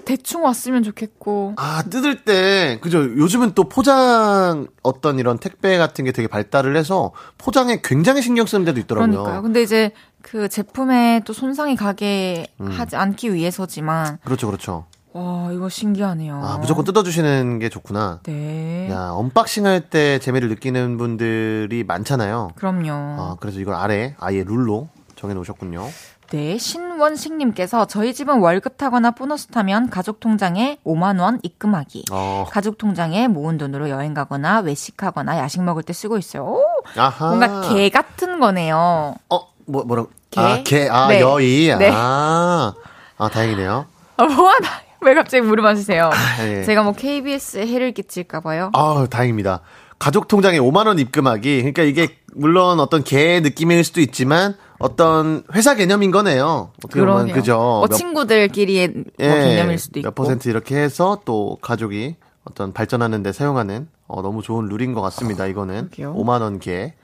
Speaker 1: 대충 왔으면 좋겠고.
Speaker 4: 아, 뜯을 때, 그죠. 요즘은 또 포장, 어떤 이런 택배 같은 게 되게 발달을 해서 포장에 굉장히 신경 쓰는 데도 있더라고요.
Speaker 1: 그러니까요. 근데 이제 그 제품에 또 손상이 가게
Speaker 4: 음.
Speaker 1: 하지 않기 위해서지만
Speaker 4: 그렇죠, 그렇죠.
Speaker 1: 와 이거 신기하네요.
Speaker 4: 아, 무조건 뜯어주시는 게 좋구나.
Speaker 1: 네.
Speaker 4: 야, unboxing 할 때 재미를 느끼는 분들이 많잖아요.
Speaker 1: 그럼요.
Speaker 4: 아, 그래서 이걸 아래 아예 룰로 정해놓으셨군요.
Speaker 1: 네, 신원식님께서 저희 집은 월급 타거나 보너스 타면 가족 통장에 5만 원 입금하기.
Speaker 4: 어,
Speaker 1: 가족 통장에 모은 돈으로 여행 가거나 외식하거나 야식 먹을 때 쓰고 있어요. 오. 뭔가 계 같은 거네요.
Speaker 4: 어, 뭐, 뭐라고?
Speaker 1: 개?
Speaker 4: 아, 계. 아,
Speaker 1: 네.
Speaker 4: 여의.
Speaker 1: 네.
Speaker 4: 아. 아, 다행이네요.
Speaker 1: 아, 뭐하나? [laughs] 왜 갑자기 물어봐주세요?
Speaker 4: 예.
Speaker 1: 제가 뭐 KBS에 해를 끼칠까봐요?
Speaker 4: 아, 다행입니다. 가족 통장에 5만 원 입금하기. 그러니까 이게 물론 어떤 개 느낌일 수도 있지만 어떤 회사 개념인 거네요. 어떻게 보면
Speaker 1: 그러네요.
Speaker 4: 그죠.
Speaker 1: 뭐
Speaker 4: 몇-
Speaker 1: 친구들끼리의 뭐
Speaker 4: 예,
Speaker 1: 개념일 수도 있고.
Speaker 4: 몇 퍼센트 이렇게 해서 또 가족이 어떤 발전하는 데 사용하는 어, 너무 좋은 룰인 것 같습니다. 이거는
Speaker 1: 그러게요.
Speaker 4: 5만 원 개.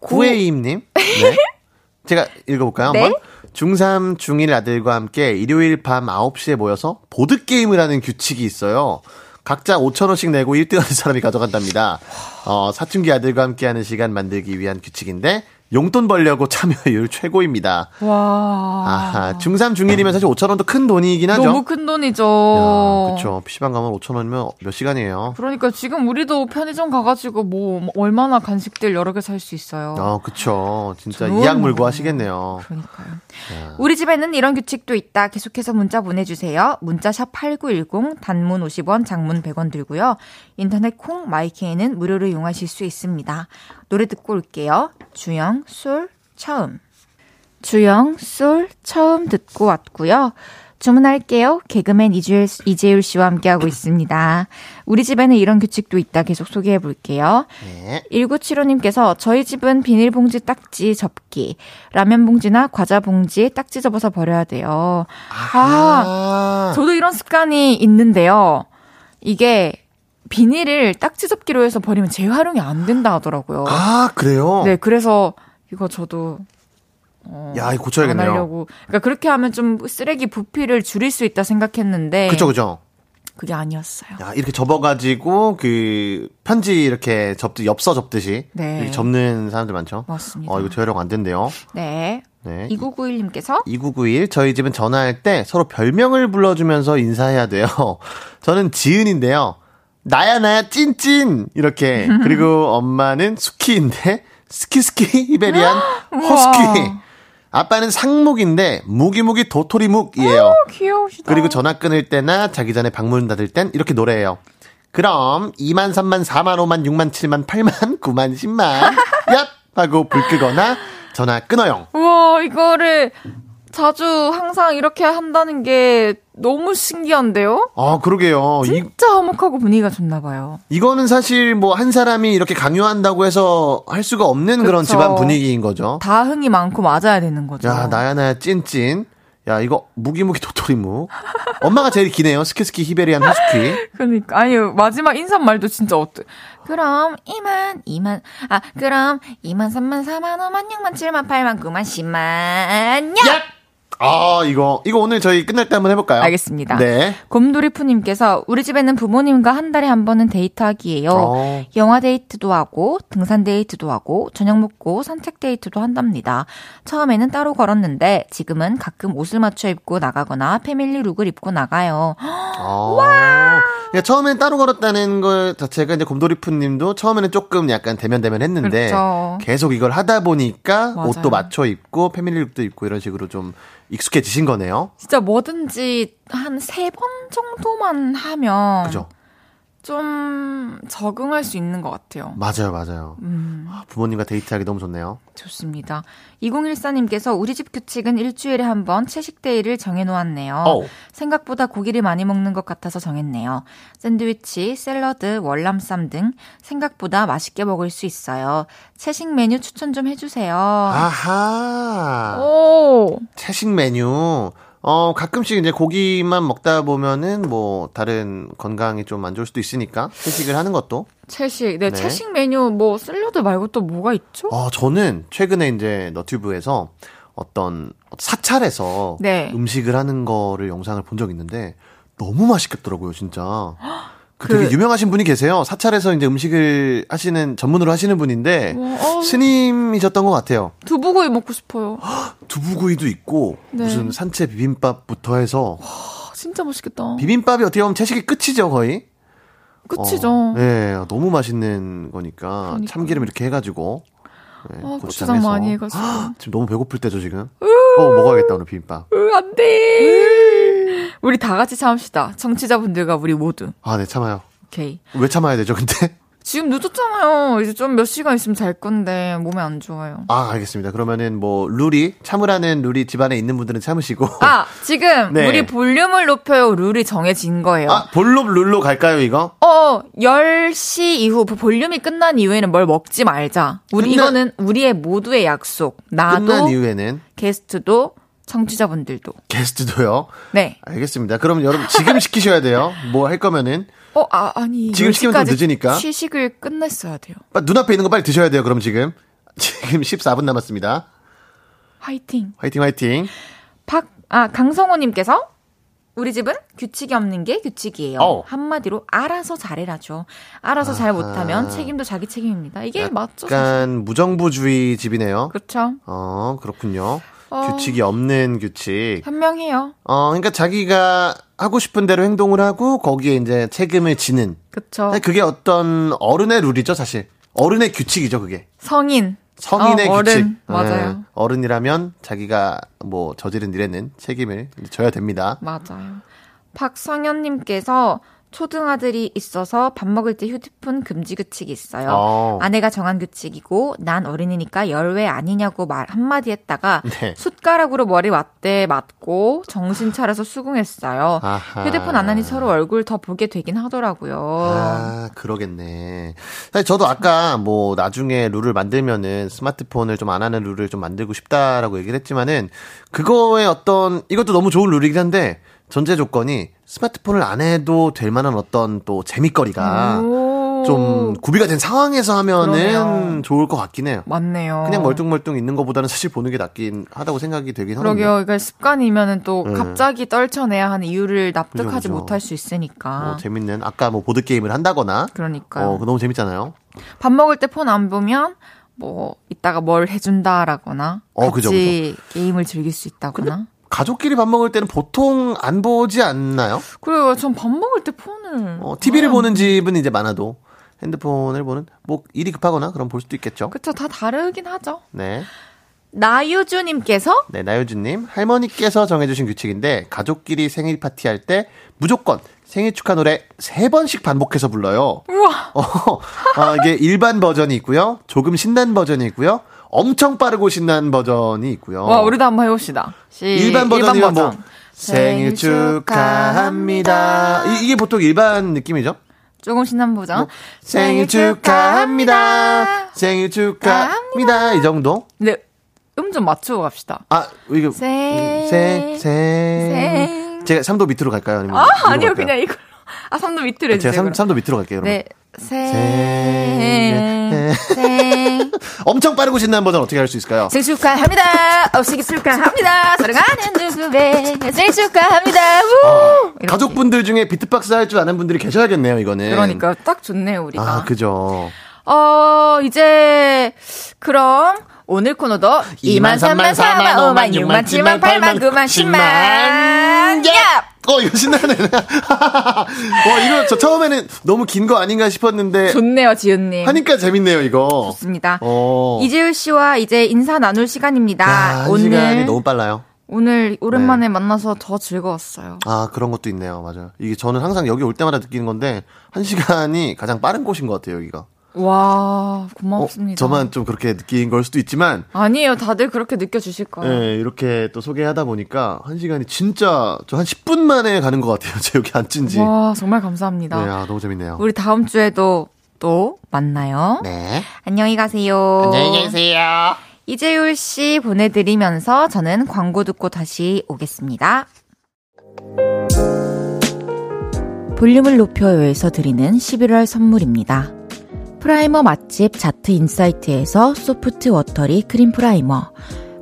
Speaker 4: 구혜임님. 네. [laughs] 제가 읽어볼까요?
Speaker 1: 네.
Speaker 4: 한번? 중3, 중1 아들과 함께 일요일 밤 9시에 모여서 보드게임을 하는 규칙이 있어요. 각자 5천원씩 내고 1등 하는 사람이 가져간답니다. 어, 사춘기 아들과 함께 하는 시간 만들기 위한 규칙인데, 용돈 벌려고 참여율 [laughs] 최고입니다.
Speaker 1: 와.
Speaker 4: 아하, 중3, 중1이면 사실 5천원도 큰 돈이긴 하죠.
Speaker 1: 너무 큰 돈이죠.
Speaker 4: 야, 그쵸. PC방 가면 5천원이면 몇 시간이에요?
Speaker 1: 그러니까 지금 우리도 편의점 가가지고 뭐 얼마나 간식들 여러 개 살 수 있어요.
Speaker 4: 아, 그쵸. 진짜 이악 물고. 하시겠네요.
Speaker 1: 그러니까요. 우리 집에는 이런 규칙도 있다. 계속해서 문자 보내주세요. 문자샵 8910, 단문 50원, 장문 100원 들고요. 인터넷 콩, 마이케이는 무료로 이용하실 수 있습니다. 노래 듣고 올게요. 주영, 솔, 처음. 주영, 솔, 처음 듣고 왔고요. 주문할게요. 개그맨 이주일, 이재율 씨와 함께하고 있습니다. 우리 집에는 이런 규칙도 있다. 계속 소개해 볼게요.
Speaker 4: 네.
Speaker 1: 1975님께서 저희 집은 비닐봉지 딱지 접기, 라면 봉지나 과자 봉지 딱지 접어서 버려야 돼요. 아,
Speaker 4: 아,
Speaker 1: 저도 이런 습관이 있는데요. 이게 비닐을 딱지 접기로 해서 버리면 재활용이 안 된다 하더라고요.
Speaker 4: 아, 그래요?
Speaker 1: 네, 그래서 이거 저도 어,
Speaker 4: 야, 이거
Speaker 1: 안
Speaker 4: 고쳐야겠네요.
Speaker 1: 하려고. 그러니까 그렇게 하면 좀 쓰레기 부피를 줄일 수 있다 생각했는데
Speaker 4: 그쵸, 그쵸.
Speaker 1: 그게 아니었어요.
Speaker 4: 야, 이렇게 접어가지고, 그, 편지 이렇게 접듯, 엽서 접듯이.
Speaker 1: 네.
Speaker 4: 이렇게 접는 사람들 많죠.
Speaker 1: 맞습니다.
Speaker 4: 어, 이거 재활용 안 된대요.
Speaker 1: 네.
Speaker 4: 네.
Speaker 1: 2991님께서
Speaker 4: 2991. 저희 집은 전화할 때 서로 별명을 불러주면서 인사해야 돼요. [laughs] 저는 지은인데요. 나야, 나야, 찐찐! 이렇게. [laughs] 그리고 엄마는 수키인데, 스키스키 히베리안 [gasps] 허스키. 아빠는 상묵인데, 무기무기 도토리묵이에요.
Speaker 1: 귀여우시다.
Speaker 4: 그리고 전화 끊을 때나 자기 전에 방문 닫을 땐 이렇게 노래해요. 그럼 2만, 3만, 4만, 5만, 6만, 7만, 8만, 9만, 10만. 얍! 하고 불 끄거나 전화 끊어요.
Speaker 1: 우와, 이거를 자주 항상 이렇게 한다는 게 너무 신기한데요?
Speaker 4: 아, 그러게요. 이,
Speaker 1: 진짜 화목하고 분위기가 좋나 봐요.
Speaker 4: 이거는 사실 뭐 한 사람이 이렇게 강요한다고 해서 할 수가 없는 그런
Speaker 1: 그쵸.
Speaker 4: 집안 분위기인 거죠.
Speaker 1: 다 흥이 많고 맞아야 되는 거죠.
Speaker 4: 야, 나야, 나야, 찐찐. 야, 이거 무기무기 도토리묵. 엄마가 제일 기네요. 스키스키 히베리안 허스키. [laughs]
Speaker 1: 그러니까 아니 마지막 인사말도 진짜 어때? 그럼 2만 2만 아 그럼 2만 3만 4만 5만 6만 7만 8만 9만 10만 야!
Speaker 4: 아, 이거, 이거 오늘 저희 끝날 때 한번 해볼까요?
Speaker 1: 알겠습니다.
Speaker 4: 네.
Speaker 1: 곰돌이푸님께서 우리 집에는 부모님과 한 달에 한 번은 데이트하기예요.
Speaker 4: 어.
Speaker 1: 영화 데이트도 하고 등산 데이트도 하고 저녁 먹고 산책 데이트도 한답니다. 처음에는 따로 걸었는데 지금은 가끔 옷을 맞춰 입고 나가거나 family look을 입고 나가요. [gasps]
Speaker 4: 어. 야, 처음엔 따로 걸었다는 것 자체가 이제 곰돌이푸 님도 처음에는 조금 약간 대면대면 했는데
Speaker 1: 그렇죠.
Speaker 4: 계속 이걸 하다 보니까
Speaker 1: 맞아요.
Speaker 4: 옷도 맞춰 입고 패밀리 룩도 입고 이런 식으로 좀 익숙해지신 거네요.
Speaker 1: 진짜 뭐든지 한 세 번 정도만 하면
Speaker 4: 그죠?
Speaker 1: 좀 적응할 수 있는 것 같아요.
Speaker 4: 맞아요, 맞아요.
Speaker 1: 음,
Speaker 4: 아, 부모님과 데이트하기 너무 좋네요.
Speaker 1: 좋습니다. 2014님께서 우리 집 규칙은 일주일에 한 번 채식데이를 정해놓았네요.
Speaker 4: 어우.
Speaker 1: 생각보다 고기를 많이 먹는 것 같아서 정했네요. 샌드위치, 샐러드, 월남쌈 등 생각보다 맛있게 먹을 수 있어요. 채식 메뉴 추천 좀 해주세요.
Speaker 4: 아하.
Speaker 1: 오,
Speaker 4: 채식 메뉴. 어, 가끔씩 이제 고기만 먹다 보면은 뭐 다른 건강이 좀 안 좋을 수도 있으니까 채식을 하는 것도.
Speaker 1: 채식. 네,
Speaker 4: 네.
Speaker 1: 채식 메뉴 뭐 샐러드 말고 또 뭐가 있죠?
Speaker 4: 어, 저는 최근에 이제 너튜브에서 어떤 사찰에서
Speaker 1: 네.
Speaker 4: 음식을 하는 거를 영상을 본 적 있는데 너무 맛있겠더라고요, 진짜. 그
Speaker 1: 그-
Speaker 4: 되게 유명하신 분이 계세요. 사찰에서 이제 음식을 하시는 전문으로 하시는 분인데
Speaker 1: 어,
Speaker 4: 스님이셨던 것 같아요.
Speaker 1: 두부구이 먹고 싶어요. [gasps]
Speaker 4: 두부구이도 있고
Speaker 1: 네.
Speaker 4: 무슨 산채 비빔밥부터 해서
Speaker 1: 아, 진짜 맛있겠다.
Speaker 4: 비빔밥이 어떻게 보면 채식이 끝이죠, 거의.
Speaker 1: 끝이죠.
Speaker 4: 어, 네, 너무 맛있는 거니까
Speaker 1: 그러니까요.
Speaker 4: 참기름 이렇게 해가지고 네,
Speaker 1: 아,
Speaker 4: 고추장 해서.
Speaker 1: 많이 해가지고. [gasps]
Speaker 4: 지금 너무 배고플 때죠 지금. 어 먹어야겠다 오늘 비빔밥.
Speaker 1: 으, 안 돼. 우리 다 같이 참읍시다. 청취자분들과 우리 모두.
Speaker 4: 아 네 참아요.
Speaker 1: 오케이.
Speaker 4: 왜 참아야 되죠 근데? [laughs]
Speaker 1: 지금 늦었잖아요. 이제 좀 몇 시간 있으면 잘 건데 몸에 안 좋아요.
Speaker 4: 아, 알겠습니다. 그러면은 뭐 룰이 참으라는 룰이 집안에 있는 분들은 참으시고
Speaker 1: 아, 지금 [laughs]
Speaker 4: 네.
Speaker 1: 우리 볼륨을 높여요 룰이 정해진 거예요.
Speaker 4: 아, 볼롭 룰로 갈까요, 이거?
Speaker 1: 어, 10시 이후 볼륨이 끝난 이후에는 뭘 먹지 말자. 우리
Speaker 4: 끝나-
Speaker 1: 이거는 우리의 모두의 약속. 나도
Speaker 4: 끝난 이후에는
Speaker 1: 게스트도 청취자분들도.
Speaker 4: 게스트도요.
Speaker 1: 네.
Speaker 4: 알겠습니다. 그럼 여러분 지금 시키셔야 돼요. 뭐 할 거면은
Speaker 1: 어, 아, 아니.
Speaker 4: 지금 시키면 좀
Speaker 1: 10시까지
Speaker 4: 늦으니까.
Speaker 1: 시식을 끝냈어야 돼요.
Speaker 4: 빨리 눈앞에 있는 거 빨리 드셔야 돼요. 그럼 지금 [laughs] 지금 14분 남았습니다.
Speaker 1: 화이팅.
Speaker 4: 화이팅 화이팅.
Speaker 1: 박, 아, 강성호님께서 우리 집은 규칙이 없는 게 규칙이에요.
Speaker 4: 어.
Speaker 1: 한마디로 알아서 잘해라죠. 알아서 잘 못하면 책임도 자기 책임입니다. 이게 맞죠? 사실.
Speaker 4: 약간 무정부주의 집이네요.
Speaker 1: 그렇죠.
Speaker 4: 어, 그렇군요.
Speaker 1: 어.
Speaker 4: 규칙이 없는 규칙.
Speaker 1: 현명해요.
Speaker 4: 어, 그러니까 자기가 하고 싶은 대로 행동을 하고 거기에 이제 책임을 지는.
Speaker 1: 그쵸.
Speaker 4: 그게 어떤 어른의 룰이죠, 사실. 어른의 규칙이죠, 그게.
Speaker 1: 성인.
Speaker 4: 성인의
Speaker 1: 어,
Speaker 4: 규칙.
Speaker 1: 어른. 맞아요.
Speaker 4: 예, 어른이라면 자기가 뭐 저지른 일에는 책임을 져야 됩니다.
Speaker 1: 맞아요. 박성현님께서 초등아들이 있어서 밥 먹을 때 휴대폰 금지 규칙이 있어요.
Speaker 4: 어.
Speaker 1: 아내가 정한 규칙이고 난 어린이니까 열외 아니냐고 말 한마디 했다가
Speaker 4: 네.
Speaker 1: 숟가락으로 머리 맞대 맞고 정신 차려서 수긍했어요.
Speaker 4: 아하.
Speaker 1: 휴대폰 안 하니 서로 얼굴 더 보게 되긴 하더라고요.
Speaker 4: 아, 그러겠네. 사실 저도 아까 뭐 나중에 룰을 만들면은 스마트폰을 좀 안 하는 룰을 좀 만들고 싶다라고 얘기를 했지만은 그거의 어떤 이것도 너무 좋은 룰이긴 한데 전제 조건이 스마트폰을 안 해도 될 만한 어떤 또 재밌거리가
Speaker 1: 오.
Speaker 4: 좀 구비가 된 상황에서 하면은
Speaker 1: 그러네요.
Speaker 4: 좋을 것 같긴 해요.
Speaker 1: 맞네요.
Speaker 4: 그냥 멀뚱멀뚱 있는 것보다는 사실 보는 게 낫긴 하다고 생각이 되긴 하거든요.
Speaker 1: 그러게요. 이게 습관이면은 또
Speaker 4: 네.
Speaker 1: 갑자기 떨쳐내야 하는 이유를 납득하지
Speaker 4: 그죠, 그죠.
Speaker 1: 못할 수 있으니까.
Speaker 4: 뭐 재밌는 아까 뭐 보드 게임을 한다거나
Speaker 1: 그러니까요.
Speaker 4: 어, 그거 너무 재밌잖아요.
Speaker 1: 밥 먹을 때 폰 안 보면 뭐 이따가 뭘 해준다라거나
Speaker 4: 어,
Speaker 1: 같이
Speaker 4: 그죠,
Speaker 1: 게임을 즐길 수 있다거나.
Speaker 4: 가족끼리 밥 먹을 때는 보통 안 보지 않나요?
Speaker 1: 그래요. 전 밥 먹을 때 폰을
Speaker 4: 어, TV를
Speaker 1: 아,
Speaker 4: 보는 집은 이제 많아도 핸드폰을 보는 뭐 일이 급하거나 그럼 볼 수도 있겠죠.
Speaker 1: 그쵸 다 다르긴 하죠.
Speaker 4: 네.
Speaker 1: 나유주님께서
Speaker 4: 네, 나효주님. 할머니께서 정해주신 규칙인데, 가족끼리 생일 파티 할 때 무조건 생일 축하 노래 세 번씩 반복해서 불러요.
Speaker 1: 우와 [laughs]
Speaker 4: 어, 아, 이게 일반 버전이 있고요. 조금 신난 버전이 있고요. 엄청 빠르고 신난 버전이 있고요.
Speaker 1: 와 우리도 한번 해봅시다. 시,
Speaker 4: 일반 버전이면 뭐,
Speaker 1: 버전.
Speaker 4: 생일 축하합니다. 이, 게 보통 일반 느낌이죠?
Speaker 1: 조금 신난 버전.
Speaker 4: 뭐, 생일 축하합니다. 생일 축하합니다. 이 정도?
Speaker 1: 네, 음 좀 맞추고 갑시다.
Speaker 4: 아, 이거.
Speaker 1: 생-
Speaker 4: 생, 생.
Speaker 1: 생.
Speaker 4: 제가 3도 밑으로 갈까요? 아니면
Speaker 1: 아 아니요
Speaker 4: 갈까요?
Speaker 1: 그냥 이걸로. 아 3도 밑으로 해주세요.
Speaker 4: 제가 3,
Speaker 1: 그럼.
Speaker 4: 삼도 밑으로 갈게요, 여러분.
Speaker 1: 네. 생.
Speaker 4: 생. [laughs]
Speaker 1: 생.
Speaker 4: 엄청 빠르고 신나는 버전 어떻게 할 수 있을까요?
Speaker 1: 생일 축하합니다. 어, 생일 축하합니다. 사랑하는 누구의 생일 축하합니다. 우! 이렇게.
Speaker 4: 가족분들 중에 비트박스 할 줄 아는 분들이 계셔야겠네요, 이거는.
Speaker 1: 그러니까 딱 좋네요 우리가.
Speaker 4: 아, 그죠.
Speaker 1: 어 이제 그럼 오늘 코너도 2만 3만 4만 5만 6만 7만 8만 9만 10만 야!
Speaker 4: 어, 이거 신나네. [laughs] 어, 이거 저 처음에는 너무 긴 거 아닌가 싶었는데.
Speaker 1: 좋네요 지은님.
Speaker 4: 하니까 재밌네요, 이거.
Speaker 1: 좋습니다.
Speaker 4: 어.
Speaker 1: 이재율 씨와 이제 인사 나눌 시간입니다.
Speaker 4: 야, 한
Speaker 1: 오늘
Speaker 4: 시간이 너무 빨라요.
Speaker 1: 오늘 오랜만에 만나서 더 즐거웠어요.
Speaker 4: 아, 그런 것도 있네요. 맞아요. 이게 저는 항상 여기 올 때마다 느끼는 건데, 한 시간이 가장 빠른 곳인 것 같아요, 여기가.
Speaker 1: 와
Speaker 4: 어,
Speaker 1: 고맙습니다.
Speaker 4: 저만 좀 그렇게 느낀 걸 수도 있지만,
Speaker 1: 아니에요. 다들 그렇게 느껴주실 거예요.
Speaker 4: 예, 이렇게 또 소개하다 보니까, 한 시간이 진짜, 저 한 10분 만에 가는 것 같아요. [laughs] 제 여기 앉은 지.
Speaker 1: 와 정말 감사합니다.
Speaker 4: 네, 아, 너무 재밌네요.
Speaker 1: 우리 다음 주에도 또 만나요.
Speaker 4: 네.
Speaker 1: 안녕히 가세요.
Speaker 5: 안녕히 계세요.
Speaker 1: 이재율 씨 보내드리면서 저는 광고 듣고 다시 오겠습니다. 볼륨을 높여요에서 드리는 11월 선물입니다. primer 맛집 자트 인사이트에서 soft watery cream primer,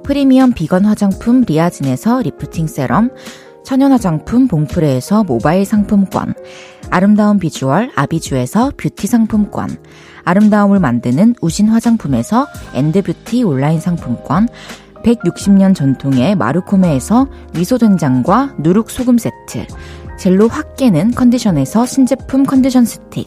Speaker 1: 프리미엄 비건 화장품 리아진에서 lifting serum, 천연 화장품 봉프레에서 모바일 상품권, 아름다운 비주얼 아비주에서 뷰티 상품권, 아름다움을 만드는 우신 화장품에서 엔드뷰티 온라인 상품권, 160년 전통의 마루코메에서 미소된장과 누룩소금 세트, 젤로 확 깨는 컨디션에서 신제품 컨디션 스틱,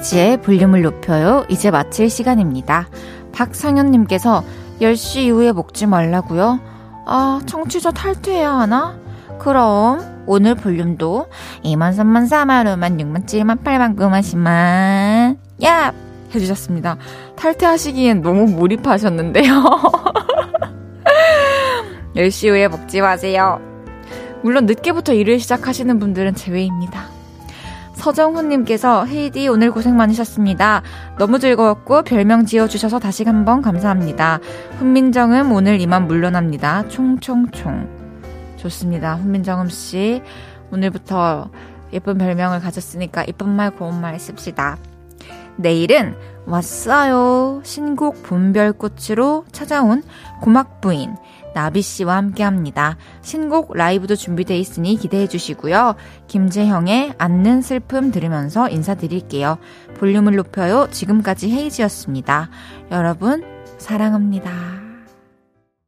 Speaker 1: 헤이지의 볼륨을 높여요. 이제 마칠 시간입니다. 박상현님께서 10시 이후에 먹지 말라고요? 아, 청취자 탈퇴해야 하나? 그럼 오늘 볼륨도 2만 3만 4만 5만 6만 7만 8만 9만 10만 야! 해주셨습니다. 탈퇴하시기엔 너무 몰입하셨는데요. 10시 후에 먹지 마세요. 물론 늦게부터 일을 시작하시는 분들은 제외입니다. 서정훈님께서 헤이디 오늘 고생 많으셨습니다. 너무 즐거웠고 별명 지어주셔서 다시 한번 감사합니다. 훈민정음 오늘 이만 물러납니다. 총총총. 좋습니다. 훈민정음 씨 오늘부터 예쁜 별명을 가졌으니까 예쁜 말 고운 말 씁시다. 내일은 왔어요. 신곡 봄별꽃으로 찾아온 고막 부인 나비 씨와 함께 합니다. 신곡 라이브도 준비되어 있으니 기대해 주시고요. 김재형의 앉는 슬픔 들으면서 인사드릴게요. 볼륨을 높여요. 지금까지 헤이지였습니다. 여러분, 사랑합니다.